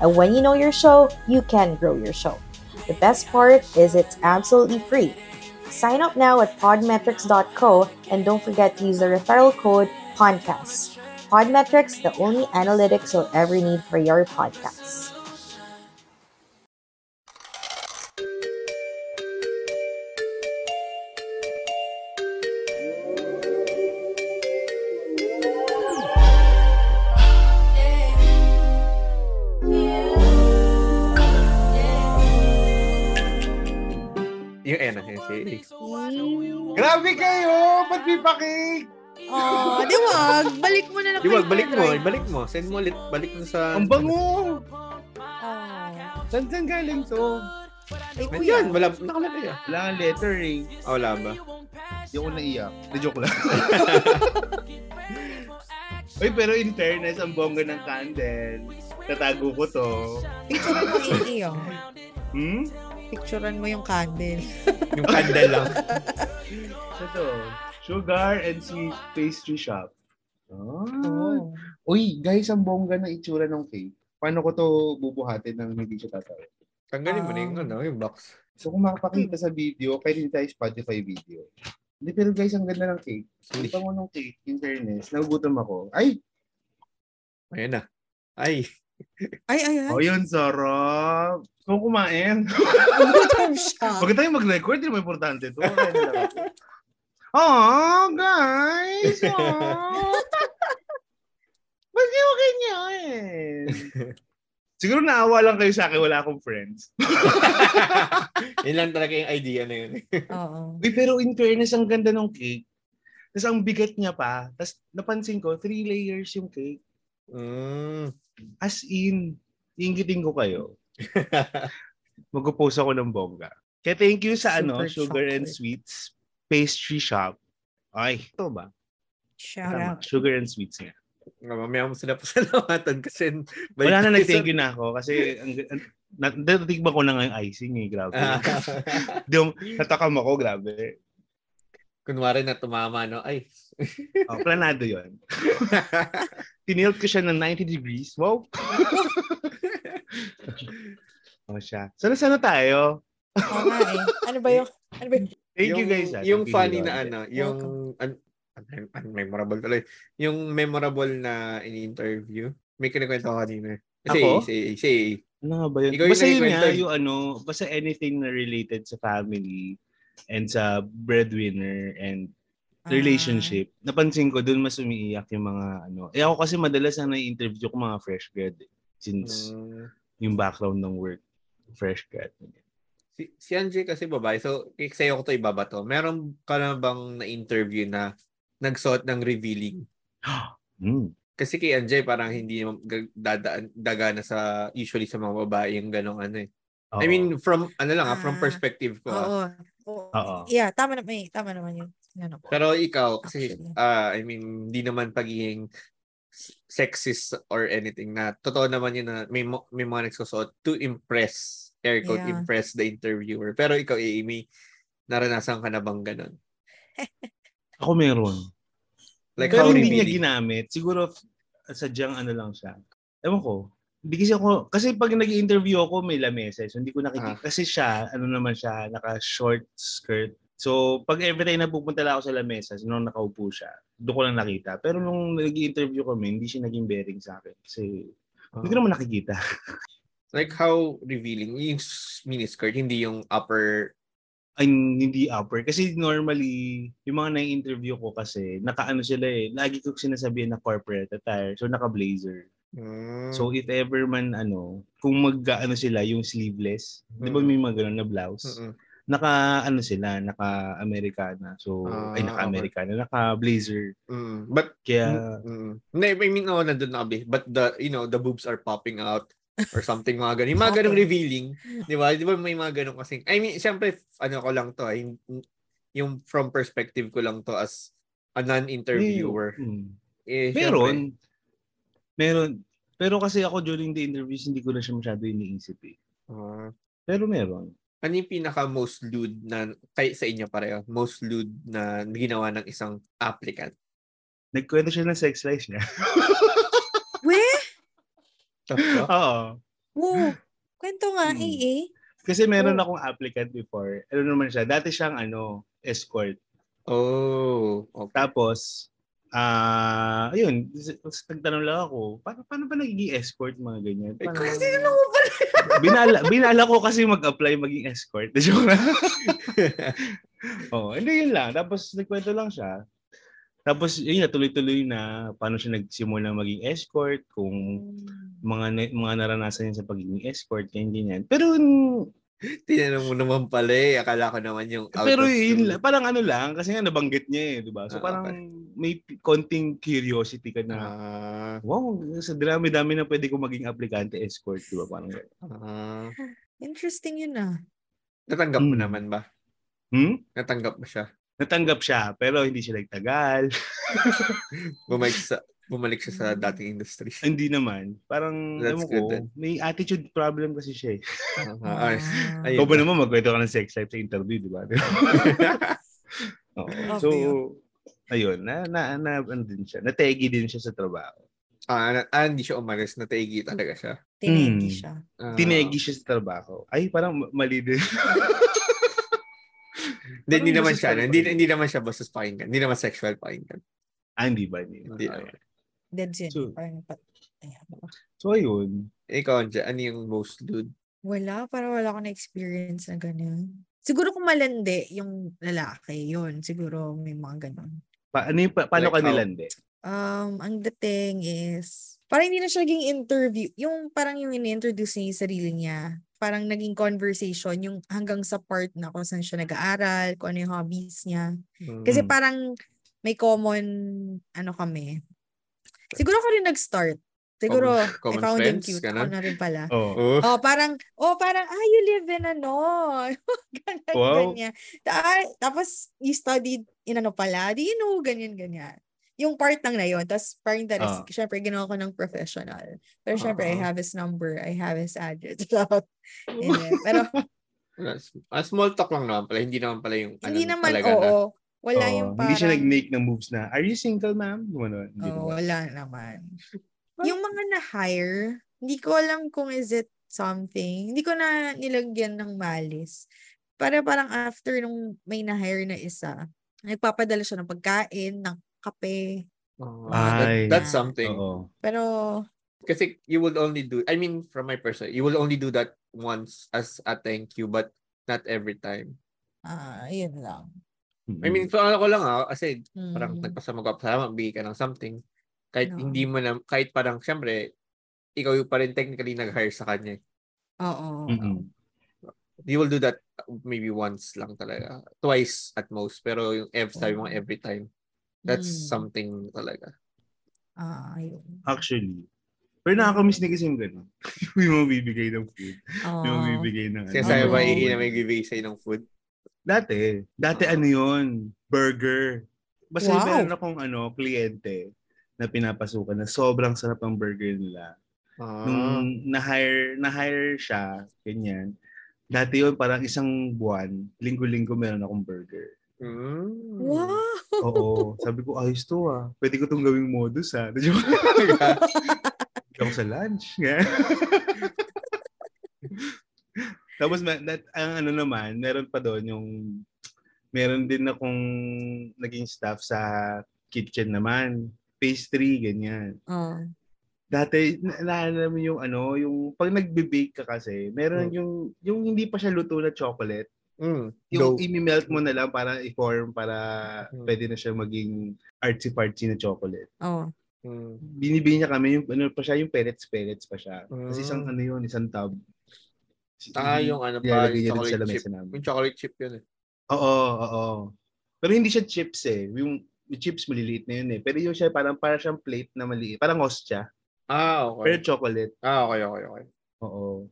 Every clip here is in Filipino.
And when you know your show, you can grow your show. The best part is it's absolutely free. Sign up now at podmetrics.co and don't forget to use the referral code PODCAST. Podmetrics, the only analytics you'll ever need for your podcast. Yung yung si Grabe kayo! Ba't may pakik? Oh, di wag. Balik mo na lang Di wag, balik mo, balik mo. Send mo ulit, balik mo sa... Ang bango! Oh. Saan saan galing to? Ay, kuya. Ayan, wala, nakalagay ah. Wala ang letter eh. Ah, wala ba? Hindi ako naiyak. Di joke lang. Uy, pero in fairness, ang bongga ng candle. Tatago ko to. Picturean mo Iggy, oh. Hmm? Picturean mo yung candle. Yung candle lang. Ito. Sugar and sweet pastry shop. Oh. Uy, guys, ang bongga ng itsura ng cake. Paano ko to bubuhatin ng hindi siya tatawa? Tanggalin mo na yung, Ah. ano, yung box. So kung makapakita sa video, pwede din tayo Spotify video. Hindi, pero guys, ang ganda ng cake. Ang pango ng cake, in fairness. Nagugutom ako. Ay! Ayan na. Ay, Ay, ay, ay. Oh, yun, sarap. Kung kumain. Gutom siya. Huwag tayong mag-record, hindi mo importante to. Oh, guys! Oh. Ba't kayo ganyan? Siguro naawa lang kayo sa akin, wala akong friends. yun lang talaga yung idea na yun. Oo. Uy, pero in fairness, ang ganda ng cake. Tapos ang bigat niya pa. Tapos napansin ko, three layers yung cake. mm. As in, inggitin ko kayo. Mag-post ako ng bongga. Kaya thank you sa ano, Super Sugar and chocolate. Sweets Pastry Shop. Ay, ito ba? Shout Tama, out. Sugar and Sweets nga. Nga, Mamaya mo sila pasalamatan kasi Wala na nag-thank you na ako kasi ang, ang, natitigman ko na nga yung icing eh, grabe. Ah. Di, natakam ako, grabe. Kunwari na tumama, no? Ay. Oh, planado yon. Tinilt ko siya ng 90 degrees. Wow! oh, siya. Sana sana tayo. Oo nga eh. Ano ba yung, ano ba yung, Thank yung, you guys. ah. Yung funny na ano, yung un, un- un- memorable tuloy. Yung memorable na ini-interview. May kinikwento ko kanina. Say, Ako? say, say. Ano nga ba yun? Ikaw yung basta yun nga, yung ano, basta anything na related sa family and sa breadwinner and Ah. relationship. Napansin ko, doon mas umiiyak yung mga ano. Eh ako kasi madalas na na-interview ko mga fresh grad eh. Since Mm, yung background ng work, fresh grad. si, si Anjay kasi babae. So, sa'yo ko to ibabato. Meron ka na bang na-interview na nagsuot ng revealing? Hmm. Kasi kay Anjay parang hindi naman dadaan dagana sa usually sa mga babae yung ganong ano eh. I Oo. mean from ano lang ah, from Ah, perspective ko. ah. Oo. Oo. Oo. Yeah, tama na, may, tama naman yun. Ano ko. Pero ikaw kasi Actually. ah I mean hindi naman pagiging sexist or anything na totoo naman yun na may mo- may mga nagsusuot to impress air quote Yeah. impress the interviewer. Pero ikaw Amy naranasan ka na bang ganun? Ako meron. Like Pero how hindi niya ginamit. Siguro sadyang ano lang siya. Ewan ko. Hindi kasi ako, kasi pag nag-interview ako, may lamesa. So hindi ko nakikita. Ah. Kasi siya, ano naman siya, naka-short skirt. So pag every time na pupunta lang ako sa lamesa, nung nakaupo siya, doon ko lang nakita. Pero nung nag-interview kami, hindi siya naging bearing sa akin. Kasi hindi ko naman nakikita. Like how revealing yung miniskirt hindi yung upper Ay, hindi upper. Kasi normally, yung mga na-interview ko kasi, naka-ano sila eh. Lagi ko sinasabihan na corporate attire. So naka-blazer. Mm. So if ever man ano, kung mag ano sila yung sleeveless, 'di ba Mm. may mga ganun na blouse? Mm-mm. Naka ano sila, naka Americana. So ay Ah, naka Americana, naka blazer. Mm. But Kaya mm, hindi, I mean no nandun na kabi. But the you know the boobs are popping out. or something mga ganun. Yung mga ganung Okay. revealing, di ba? Di ba may mga ganun kasing, I mean, syempre, ano ko lang to, ah, yung, from perspective ko lang to as a non-interviewer. Hmm. Eh, syempre, Meron. Meron. Pero kasi ako during the interviews, hindi ko na siya masyado iniisip eh. ah, Pero meron. Ano yung pinaka most lewd na, kay sa inyo pareho, most lewd na ginawa ng isang applicant? Nagkwento siya ng sex life niya. Tapos, Oo. Wow. Kwento nga, Hmm. eh eh. Kasi meron Oh. akong applicant before. Ano naman siya, dati siyang ano, escort. oh, okay. Tapos, ah, ayun, s- nagtanong lang ako, paano, paano ba nagiging escort mga ganyan? Eh, Paano- kasi tinanong mo pala. binala, binala ko kasi mag-apply maging escort. Joke lang. Oo, hindi yun lang. Tapos nagkwento lang siya. Tapos yun na, tuloy-tuloy na paano siya nagsimula maging escort, kung mga na- mga naranasan niya sa pagiging escort, ganyan ganyan. Pero Tinanong mo naman pala eh. Akala ko naman yung out pero yun parang ano lang kasi nga nabanggit niya eh, 'di ba? So Ah, parang okay. May konting curiosity ka na Ah, wow, sa dami-dami na pwede ko maging aplikante escort, 'di ba? Parang ah. Interesting yun ah. natanggap mo Hmm. naman ba? Hmm? Natanggap mo siya? Natanggap siya, pero hindi siya nagtagal. Bumalik sa bumalik siya sa dating industry. Hindi naman. Parang, That's good ko, then. may attitude problem kasi siya eh. Ah. ayun Ikaw ba na. naman magkwento ka ng sex life sa interview, di ba? Oo. So, ayun, na, na, na, ano din siya, nategi din siya sa trabaho. ah, na- ah, hindi siya umalis. Nategi talaga siya. Tinegi Hmm. siya. Ah, Tinegi siya sa trabaho. Ay, parang ma- mali din. Hindi, hindi naman siya. Hindi, hindi naman siya basta pakinggan. Hindi naman sexual pakinggan. ah, hindi ba? Hindi, Hindi Ah, naman. Dead. So- Parang pat... Ayan. So, ayun. Ikaw, Anja, ano yung most dude? Wala, parang wala akong na-experience na ganyan. Siguro kung malandi yung lalaki, yun. Siguro may mga ganun. Pa, ano yung, pa, paano Like ka nilandi? Um, ang dating is, parang hindi na siya naging interview. Yung parang yung ini-introduce niya yung sarili niya. Parang naging conversation yung hanggang sa part na kung saan siya nag-aaral, kung ano yung hobbies niya. Kasi Mm. parang may common, ano kami. Siguro ako rin nag-start. Siguro, Common- common I found him friends, cute. ganun? Ako na rin pala. Oh. Oh, Oh, parang, oh, parang, ah, you live in ano. ganyan, Wow. ganyan. Ta- tapos, you studied in ano pala. Do you know, ganyan, ganyan. Yung part lang na yun. Tapos, parang the rest, Ah. syempre, ginawa ko ng professional. Pero syempre, I Ah. have his number. I have his address. Pero, ah, small talk lang naman pala. Hindi naman pala yung ano hindi naman, talaga oo. na. Wala Oo, yung parang, Hindi siya nag-make ng moves na, are you single, ma'am? Gumano, hindi naman. wala naman. Yung mga na-hire, hindi ko alam kung is it something. Hindi ko na nilagyan ng malis. Para parang after nung may na-hire na isa, nagpapadala siya ng pagkain, ng kape. Ah, that- Ay. that's something. Oo. Pero, Kasi you will only do, I mean, from my person, you will only do that once as a thank you, but not every time. ah, yun lang. I mean, so ano ko lang ah, kasi parang Mm. nagpasama ka pasama, bigay ka ng something. Kahit No. hindi mo na, kahit parang, syempre, ikaw yung pa rin technically nag-hire sa kanya. Oo. Mm-mm. You will do that maybe once lang talaga. Twice at most. Pero yung every time mo, Oo. every time. That's Mm. something talaga. Ah, yun. Actually. Pero nakakamiss na kasi yung gano'n. may mabibigay ng food. May Ah, mabibigay ng Kasi Oo. sabi ba, iina may giveaway sa'yo ng food? Dati. Dati Oo. ano yun? Burger. Basta Wow. meron akong ano, kliyente na pinapasukan na sobrang sarap ang burger nila. Ah. Nung na-hire, na-hire siya, ganyan. Dati yun, parang isang buwan, linggo-linggo meron akong burger. Mm. Wow! Oo. Sabi ko, ayos to ah. Pwede ko itong gawing modus ah. Joke ako sa lunch. Nga. Tapos that, ang ano naman, meron pa doon yung meron din akong naging staff sa kitchen naman. Pastry, ganyan. Ah, Dati, na- naalala mo yung ano, yung pag nagbe-bake ka kasi, meron Hmm. yung, yung hindi pa siya luto na chocolate. Mm. Yung Dough. i-melt mo na lang para i-form para Hmm. pwede na siya maging artsy-fartsy na chocolate. oh. Mm. binibigyan niya kami yung ano pa siya yung pellets pellets pa siya. Kasi Mm. isang ano yun, isang tub. Ah, yung ano pa, yung chocolate chip. namin. Yung chocolate chip yun eh. Oo, oo. Pero hindi siya chips eh. Yung, yung chips maliliit na yun eh. Pero yung siya parang para siyang plate na maliit. Parang hostya. Ah, Pero okay. chocolate. Ah, okay, okay, okay. Oo.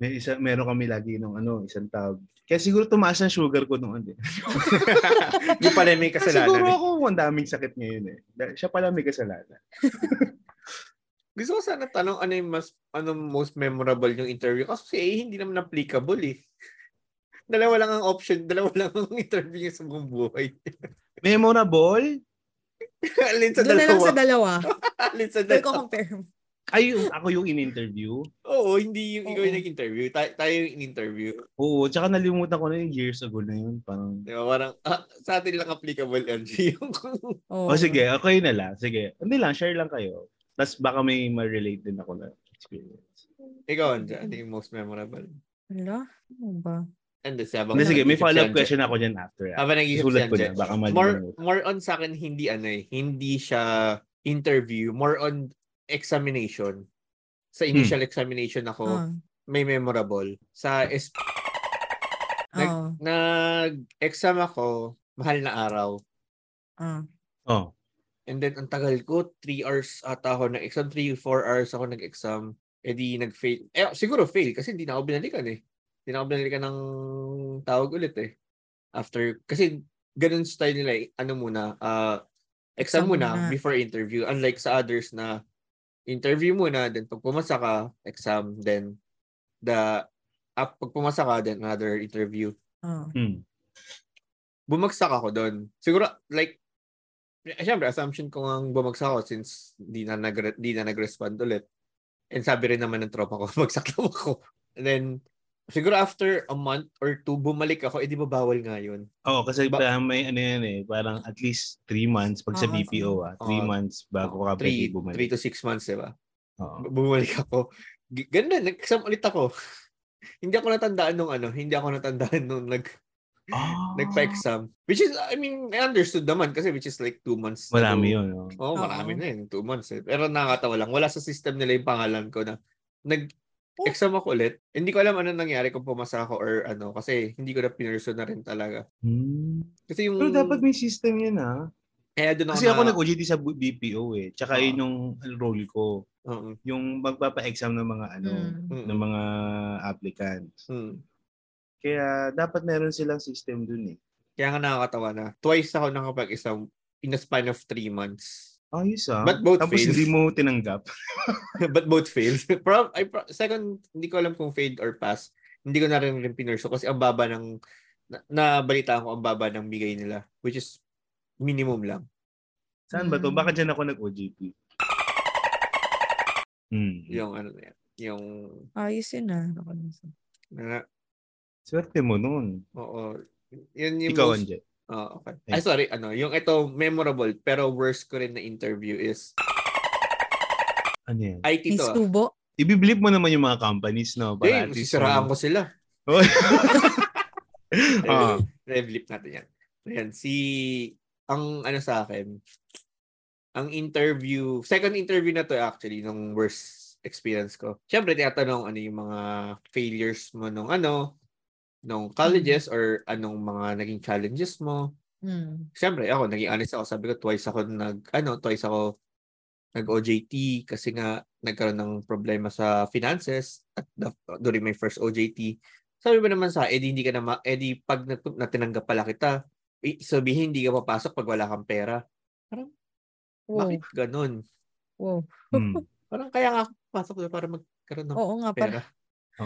May isa, meron kami lagi nung ano, isang tab. Kaya siguro tumaas ang sugar ko nung ano. Yung pala may kasalanan. siguro ako ang daming sakit ngayon eh. Siya pala may kasalanan. Gusto ko sana tanong ano yung mas, ano most memorable yung interview. Kasi eh, hindi naman applicable eh. Dalawa lang ang option, dalawa lang ang interview niya sa buong buhay. Memorable? Alin sa Doon na lang dalawa? sa dalawa. Alin sa ko dalawa? compare. mo. Ay, yung- ako yung in-interview. Oo, hindi yung ikaw yung nag-interview. Tayo, tayo yung in-interview. Oo, tsaka nalimutan ko na yung years ago na yun. Parang, Di ba? Parang, ah, sa atin lang applicable. Yung, Oo. oh, sige, okay na lang. Sige. Hindi lang, share lang kayo. Tapos baka may ma-relate din ako na experience. ikaw, Anja, ano yung most memorable? Wala? Ano ba? And this, habang Hindi, sige, may follow-up question ako dyan after. ah. Habang nag-iisip si Sulat ko na, baka mali More, more on sa akin, hindi ano eh, hindi siya interview. More on examination. Sa Hmm. initial examination ako, Ah. may memorable. Sa S- Nag- Oo. nag-exam ako, mahal na araw. Ah. Oh. And then, ang tagal ko, 3 hours ata ako nag-exam, 3-4 hours ako nag-exam. Eh di nag-fail. Eh, siguro fail kasi hindi na ako binalikan eh. Hindi na ako binalikan ng tawag ulit eh. After, kasi ganun style nila eh. Ano muna, ah, exam, Exam muna, muna. before interview. Unlike sa others na interview muna, then pag pumasa ka, exam, then the, ah, pag pumasa ka, then another interview Ah. Hmm. bumagsak ako doon. Siguro, like, eh, syempre, assumption ko ang bumagsak ako since di na, nag di na nag-respond ulit. And sabi rin naman ng tropa ko, bagsak lang ako. And then, siguro after a month or two, bumalik ako, edi ba bawal nga yun? Oo, kasi Ba- parang may ano yan eh, parang at least three months pag sa Oo, BPO ah. Three Oo. months bago ka three, pwede bumalik. three to six months, di ba? Oo. Bumalik ako. G- Ganda, nag-exam ulit ako. hindi ako natandaan nung ano, hindi ako natandaan nung nag, Ah. nagpa-exam. Which is, I mean, I understood naman kasi which is like two months. Marami ago. yun. Oh. Oo, Oo. marami na yun. Two months eh. Pero nakakatawa lang. Wala sa system nila yung pangalan ko na nag-exam ako ulit. Hindi ko alam ano nangyari kung pumasa ako or ano. Kasi hindi ko na pinurso na rin talaga. Hmm. Kasi yung... Pero dapat may system yan ah. Kaya doon Kasi ako na, nag-OJT sa BPO eh. Tsaka Oo. yun yung role ko. Oo. Yung magpapa-exam ng mga ano, Mm. Mm. ng mga applicants. Mm. Kaya dapat meron silang system dun eh. Kaya nga nakakatawa na. Twice ako nakapag-exam in a span of three months. Ayos ah. But both Tapos failed. hindi mo tinanggap. But both failed. Pro, I, pro, second, hindi ko alam kung failed or pass. Hindi ko na rin rin pinurso kasi ang baba ng na, nabalitaan ko ang baba ng bigay nila which is minimum lang. Saan ba to? Mm. Bakit dyan ako nag-OJT? Hmm. Yung ano na yan. Yung Ayos yun ah. Ako na Swerte mo nun. oo. Yun yung Ikaw, most- Anje. Oh, okay. Ay. Ay, sorry. Ano, yung ito, memorable, pero worst ko rin na interview is Ano yan? IT to. ah. subo. Ibiblip mo naman yung mga companies, no? Para least, sisiraan ko sila. Oh. Ah. Revlip natin yan. Ayan, si, ang ano sa akin, ang interview, second interview na to actually, nung worst experience ko. Siyempre, tinatanong ano yung mga failures mo nung ano, nung colleges or anong mga naging challenges mo. Hmm. Siyempre, ako, naging honest ako. Sabi ko, twice ako nag, ano, twice ako nag-OJT kasi nga nagkaroon ng problema sa finances at the, during my first OJT. Sabi ba naman sa, edi hindi ka na, ma- edi pag nat- natinanggap pala kita, sabihin hindi ka papasok pag wala kang pera. Wow. Bakit ganun? Wow. Hmm. Parang kaya nga ako pasok para magkaroon ng Oo nga. Para, pera.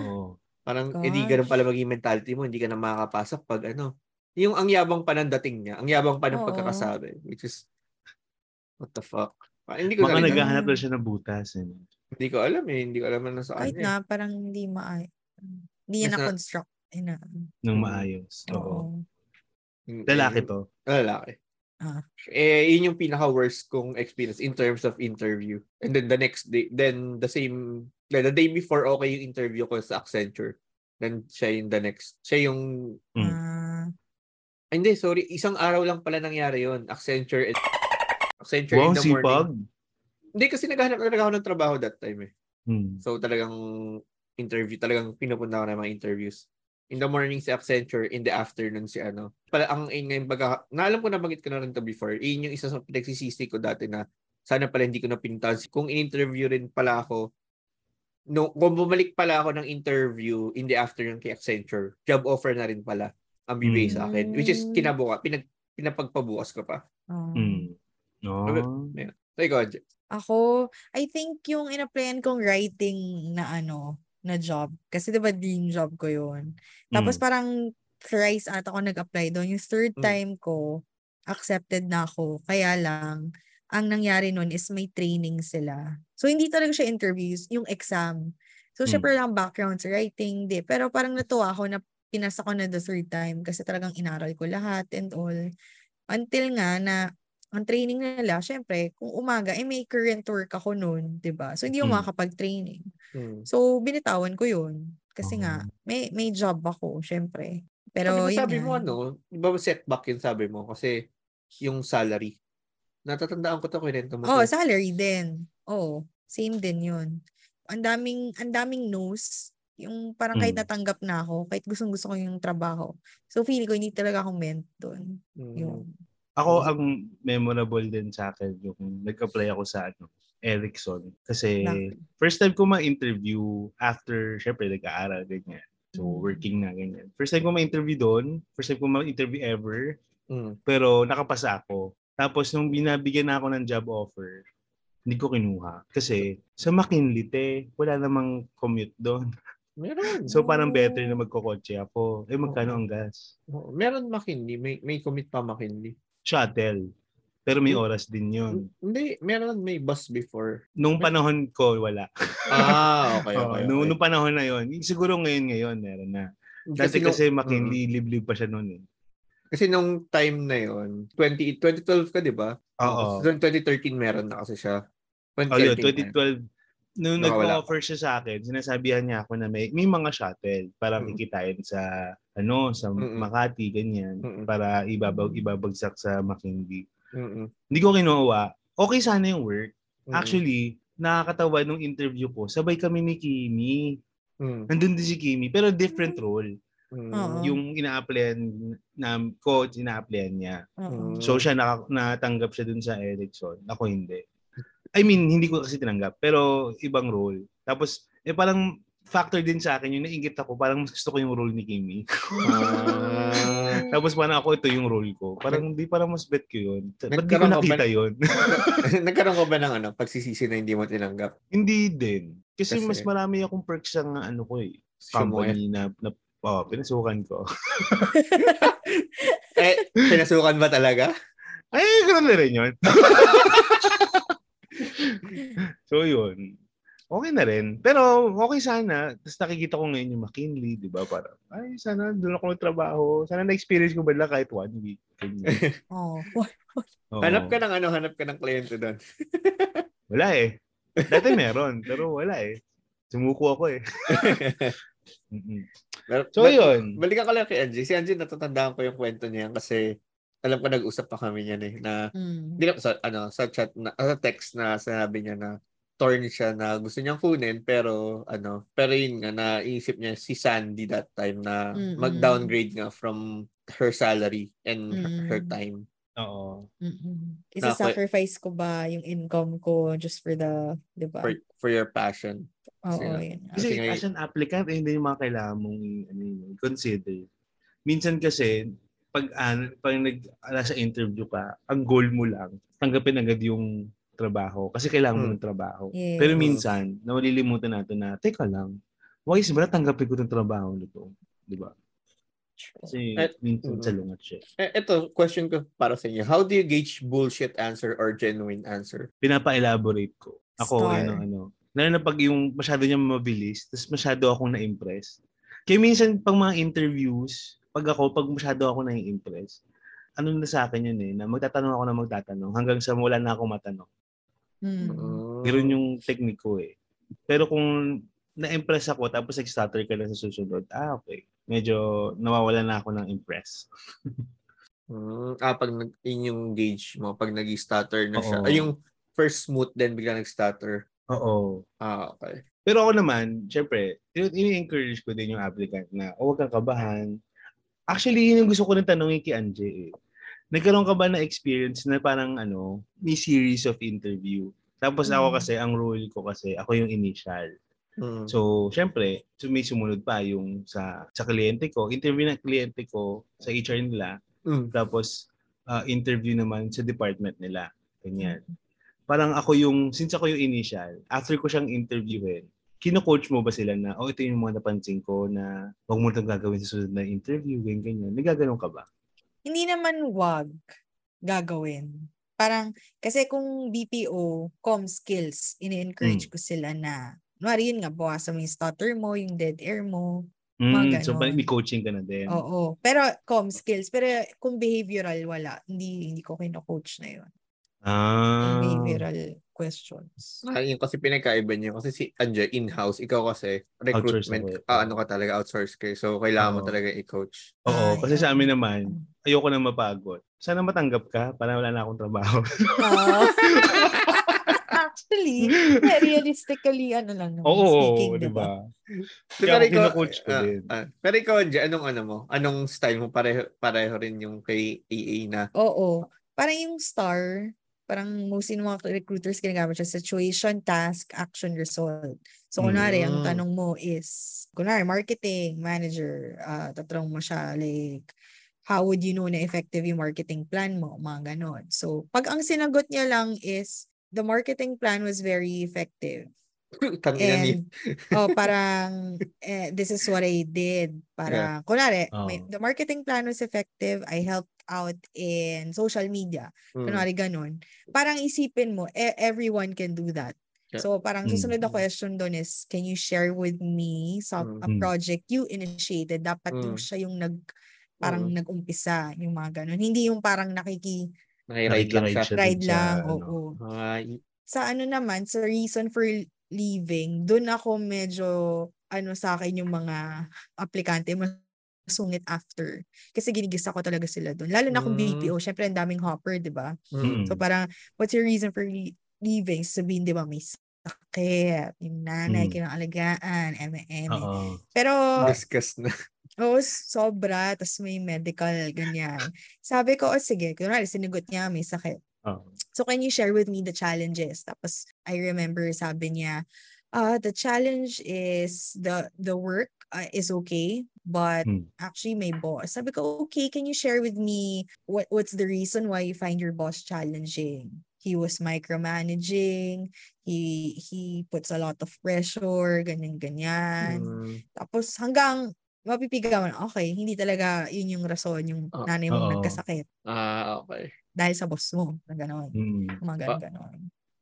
Oo. Parang, Gosh. edi ganun pala maging mentality mo, hindi ka na makakapasok pag ano. Yung ang yabang pa ng dating niya, ang yabang pa ng Oo. pagkakasabi, which is, what the fuck? Ah, hindi ko na rin- naghahanap na siya ng butas. Eh. Hindi ko alam eh. Hindi ko alam na sa kahit kanya. na, parang hindi maay. Hindi yan Basta- na-construct. Ayun na. Nang Mm. maayos. Oo. Oo. eh. Lalaki to. Lalaki. Ah. Eh, yun yung pinaka-worst kong experience in terms of interview. And then the next day, then the same, the day before okay yung interview ko sa Accenture. Then siya yung the next, siya yung, Mm. Ah, ay, hindi, sorry, isang araw lang pala nangyari yun. Accenture, and, Accenture Wow, in the sipag. morning. Hindi kasi naghahanap talaga ako ng trabaho that time eh. Hmm. So talagang interview, talagang pinupunta ko na mga interviews. In the morning si Accenture, in the afternoon si ano. Pala ang in ngayon baga, naalam ko na bagit ko na rin to before. Iyon yung isa sa pinagsisisi ko dati na sana pala hindi ko na pinuntahan. Kung in-interview rin pala ako no, kung bumalik pala ako ng interview in the afternoon kay Accenture, job offer na rin pala ang bibigay Mm. sa akin. Which is Mm. kinabuka, pinag, pinapagpabukas ko pa. Oh. Mm. No. So, ikaw, Ako, I think yung in-applyan kong writing na ano, na job. Kasi diba dream job ko yun. Tapos Mm. parang thrice ata ako nag-apply doon. Yung third Mm. time ko, accepted na ako. Kaya lang, ang nangyari nun is may training sila. So, hindi talaga siya interviews, yung exam. So, Mm. syempre lang background sa writing, di. Pero parang natuwa ako na pinasa ko na the third time kasi talagang inaral ko lahat and all. Until nga na ang training nila, syempre, kung umaga, eh may current work ako noon, 'di ba? So, hindi ako Mm. makakapag-training. Hmm. So, binitawan ko yun. Kasi nga, Oh. may may job ako, syempre. Pero, sabi mo, yun sabi nga. mo ano, di ba setback yung sabi mo? Kasi yung salary. Natatandaan ko to kwento mo. Oh, salary din. Oh, same din yun. Ang daming, ang daming no's. Yung parang kahit Mm. natanggap na ako, kahit gustong gusto ko yung trabaho. So, feeling ko, hindi talaga ako meant doon. Hmm. Yung, Ako, ang memorable din sa akin yung nag-apply ako sa ano, Ericsson. Kasi first time ko ma-interview after, syempre, nag-aaral, ganyan. So, Mm. working na, ganyan. First time ko ma-interview doon. First time ko ma-interview ever. Hmm. Pero nakapasa ako. Tapos nung binabigyan na ako ng job offer, hindi ko kinuha. Kasi sa McKinley, te, wala namang commute doon. Meron. So parang better na magkokotse ako. Eh magkano ang gas? Meron McKinley. May, may commit pa McKinley. Shuttle. Pero may Hmm. oras din yun. Hindi, meron may bus before. Nung panahon ko, wala. Ah, okay, okay. okay. nung, nung panahon na yun. Siguro ngayon, ngayon, meron na. Dati nung- kasi Mm. McKinley, liblib pa siya noon eh. Kasi nung time na yon 20, 2012 ka, di ba? Oo. So, 2013 meron na kasi siya. Oh, yun, 2013 na. 2012. Nung Nakawala nag-offer siya sa akin, sinasabihan niya ako na may, may mga shuttle para Mm. kikitain sa ano sa Mm-mm. Makati ganyan Mm-mm. para ibabag ibabagsak sa McKinley. Mm-mm. Hindi ko kinuha. Okay sana yung work. Mm-mm. Actually, nakakatawa nung interview ko. Sabay kami ni Kimi. Mm. Nandun din si Kimi pero different role. Mm. Oo. Yung ina-applyan na coach, ina-applyan niya. Mm. So siya naka, natanggap siya dun sa Ericsson. Ako hindi. I mean, hindi ko kasi tinanggap. Pero ibang role. Tapos, eh parang factor din sa akin yung nainggit ako. Parang mas gusto ko yung role ni Kimi. Ah. Tapos parang ako ito yung role ko. Parang di parang mas bet ko yun. Ba't di ko Nagkaroon ka ba- nakita yun? Nagkaroon ko ba ng ano, pagsisisi na hindi mo tinanggap? hindi din. Kasi, Kasi- mas marami akong perks sa ano ko eh. Company na, na oh, pinasukan ko. Eh, pinasukan ba talaga? Ay, ganoon na rin yun. so yun. Okay na rin. Pero okay sana. Tapos nakikita ko ngayon yung McKinley, di ba? Parang, ay, sana doon ako nagtrabaho. Sana na-experience ko ba lang kahit one week. Ganyan. Oo. Oo. Hanap ka ng ano, hanap ka ng kliyente doon. Wala eh. Dati meron, pero wala eh. Sumuko ako eh. Pero- So but- yun. Balikan ko lang kay Angie. Si Angie, natatandaan ko yung kwento niya kasi alam ko nag-usap pa kami niyan eh na Mm. hindi na sa ano sa chat na sa text na sinabi niya na torn siya na gusto niyang kunin pero ano pero yun nga naisip niya si Sandy that time na mag-downgrade nga from her salary and her, her Mm. time. Oo. Mm-mm. Isa-sacrifice ko ba yung income ko just for the, di ba? for for your passion. Oo, kasi- yun. Kasi as an applicant, eh, hindi yung mga kailangan mong i- ano, yun, consider. Minsan kasi, pag, an, pag nag, sa interview ka, ang goal mo lang, tanggapin agad yung trabaho. Kasi kailangan mo Hmm. ng trabaho. Yes. Pero minsan, nawalilimutan natin na, teka lang, wais ba na tanggapin ko ng trabaho nito? Di ba? Kasi Eh, minsan mm. salungat siya. Eh, ito, question ko para sa inyo. How do you gauge bullshit answer or genuine answer? Pinapa-elaborate ko. Ako, Star. ano, ano. Lalo na pag yung masyado niya mabilis, tapos masyado akong na-impress. Kaya minsan, pag mga interviews, pag ako, pag masyado ako na-impress, ano na sa akin yun eh, na magtatanong ako na magtatanong hanggang sa wala na akong matanong. Mm. Mm. Ganun yung technique ko eh. Pero kung na-impress ako tapos nag-stutter ka lang sa susunod, ah okay. Medyo nawawala na ako ng impress. Mm, ah, pag nag, yun yung gauge mo, pag nag-stutter na siya. Oo. Ay, yung first smooth then bigla nag-stutter. Oo. Ah, okay. Pero ako naman, syempre, ini-encourage ko din yung applicant na oh, huwag kang kabahan. Actually, yun yung gusto ko rin tanongin kay Anje eh. Nagkaroon ka ba na experience na parang ano, may series of interview? Tapos ako Mm. kasi, ang role ko kasi, ako yung initial. Mm. So, syempre, sumunod pa yung sa sa kliyente ko, interview ng kliyente ko sa HR nila, Mm. tapos ah, interview naman sa department nila. Ganyan. Parang ako yung, since ako yung initial, after ko siyang interviewin, kino-coach mo ba sila na, oh, ito yung mga napansin ko na huwag mo itong gagawin sa susunod na interview, ganyan, ganyan. Nagaganon ka ba? Hindi naman wag gagawin. Parang, kasi kung BPO, com skills, ini-encourage ko sila na, Kunwari yun nga, bawasan mo yung stutter mo, yung dead air mo. Mm, so, may coaching ka na din. Oo. Pero com skills. Pero kung behavioral, wala. Hindi hindi ko kino-coach na yun. Ah. Behavioral questions. Ah, yun kasi pinagkaiba niya. Kasi si Anja, in-house. Ikaw kasi, recruitment, eh. ah, ano ka talaga, outsource ka. eh. So, kailangan mo Oo. talaga i-coach. Oo, Ay, kasi sa amin oo. naman, ayoko na mapagod. Sana matanggap ka para wala na akong trabaho. Ah. Actually, eh, realistically, ano lang naman, Oo, speaking, di diba? ba? So, Kaya ako kino-coach ko ah, din. ah, pero ikaw, Anja, anong ano mo? Anong style mo? Pareho, pareho rin yung kay AA na. Oo. Parang yung star, parang most in mga recruiters ginagamit siya, situation, task, action, result. So, kunwari, ang Mm. tanong mo is, kunwari, marketing, manager, uh, tatanong mo siya, like, how would you know na effective yung marketing plan mo? Mga ganon. So, pag ang sinagot niya lang is, the marketing plan was very effective. And, oh, parang, eh, this is what I did. Para, kunwari, may, Oo. the marketing plan was effective. I helped out in social media. Mm. Kunwari, ganun. Parang isipin mo, e- everyone can do that. Yeah. So, parang Mm. susunod na question doon is, can you share with me some a Mm. project you initiated? Dapat yung Mm. siya yung nag, parang Mm. nag-umpisa, yung mga ganun. Hindi yung parang nakiki, Nakiride lang siya. Ride dun sa, lang, ano. oo Ah, y- sa ano naman, sa reason for leaving, doon ako medyo, ano sa akin yung mga aplikante, masungit after. Kasi ginigisa ko talaga sila doon. Lalo na kung Mm. BPO, syempre ang daming hopper, di ba? mm. So parang, what's your reason for le- leaving? Sabihin, di ba, may sakit, yung nanay, Mm. kinakalagaan, M&M. Pero, Discuss na. Oo, sobra. Tapos may medical, ganyan. Sabi ko, oh sige, kunwari, sinigot niya, may sakit. Oo. So can you share with me the challenges? Tapos I remember sabi niya, uh, the challenge is the the work uh, is okay, but Hmm. actually may boss. Sabi ko, okay, can you share with me what what's the reason why you find your boss challenging? He was micromanaging, he he puts a lot of pressure, ganyan ganyan. Mm. Tapos hanggang mapipigawan, okay, hindi talaga yun yung rason, yung Ah, nanay mo nagkasakit Ah, okay. dahil sa boss mo, na gano'n. Mm. Mga Ah. ganon, ganon.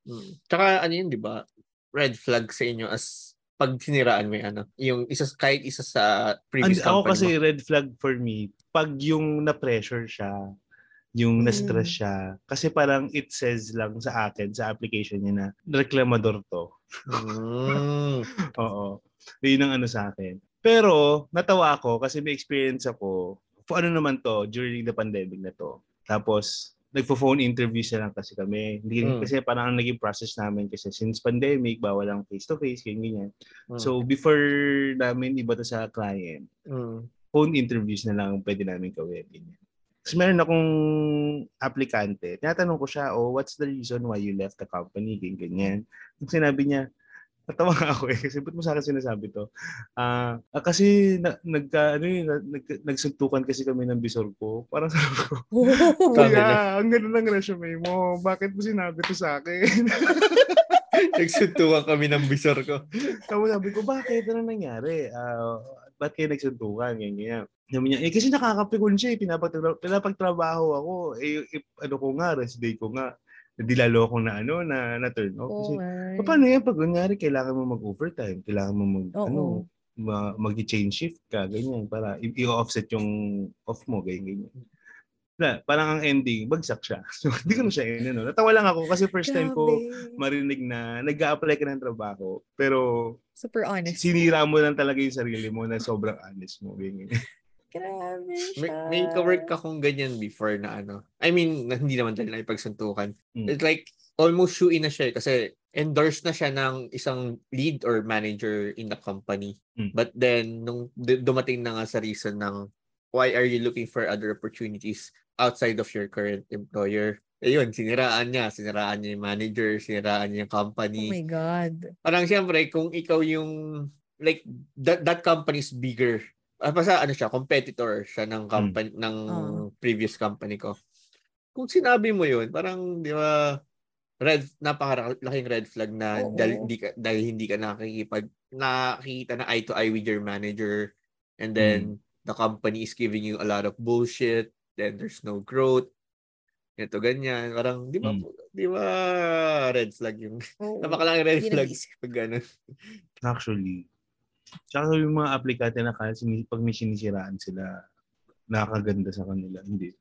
Mm. Tsaka ano yun, di ba? Red flag sa inyo as pag siniraan mo yung ano, yung isa, kahit isa sa previous And ako company kasi mo. red flag for me, pag yung na-pressure siya, yung na-stress Mm. siya, kasi parang it says lang sa akin, sa application niya na reklamador to. Mm. Oo. Yun ang ano sa akin. Pero, natawa ako kasi may experience ako. For ano naman to, during the pandemic na to. Tapos, nagpo-phone interviews na lang kasi kami. Hindi, Mm. Kasi parang ang naging process namin kasi since pandemic, bawal lang face-to-face, ganyan, ganyan. Mm. So, before namin iba to sa client, Mm. phone interviews na lang ang pwede namin gawin. Ganyan. Tapos meron akong aplikante. Tinatanong ko siya, oh, what's the reason why you left the company? Ganyan, ganyan. Yung sinabi niya, natawa ako eh. Kasi ba't mo sa akin sinasabi to? Ah, ah, kasi na, nagka, ano yun, na- nag, nagsuntukan kasi kami ng bisor ko. Parang sabi ko, Kuya, ang ganda ng resume mo. Bakit mo sinabi to sa akin? Nagsuntukan kami ng bisor ko. Tapos sabi ko, bakit? Ano nangyari? Ah, ba't kayo nagsuntukan? Ganyan, ganyan. Sabi niya, eh kasi nakakapikon siya eh. Pinapagtra- pinapagtrabaho ako. Eh, eh, ano ko nga, rest day ko nga. Hindi lalo ako na ano, na, na turn off. Kasi, Oo, paano yan? Pag kunyari, kailangan mo mag-overtime. Kailangan mo mag, Oo. ano, ma- mag-change shift ka, ganyan, para i-offset yung off mo, ganyan, ganyan. Na, parang ang ending, bagsak siya. So, hindi ko na siya inano. Natawa lang ako kasi first time ko marinig na nag-a-apply ka ng trabaho, pero Super honest. sinira mo lang talaga yung sarili mo na sobrang honest mo. Ganyan. Grabe May, siya. may ka-work akong ganyan before na ano. I mean, na, hindi naman na ipagsuntukan. Mm. It's like, almost shoe in na siya eh, kasi endorsed na siya ng isang lead or manager in the company. Mm. But then, nung d- dumating na nga sa reason ng why are you looking for other opportunities, outside of your current employer. Ayun, siniraan niya. Siniraan niya yung manager, siniraan niya yung Oh company. my God. Parang siyempre, kung ikaw yung, like, that, that company is bigger. Ah, basta ano siya, competitor siya ng company, ng Oh. previous company ko. Kung sinabi mo yun, parang, di ba, red, napakalaking red flag na Oo. dahil hindi ka, dahil hindi ka nakikipag, nakikita na eye to eye with your manager and then the company is giving you a lot of bullshit, then there's no growth, ito ganyan, parang, di ba, Mm. di ba, red flag yung, Oo. napakalaking red flag pag ganun. Actually. Tsaka yung mga aplikante na kaya pag may sinisiraan sila, nakakaganda sa kanila. Hindi.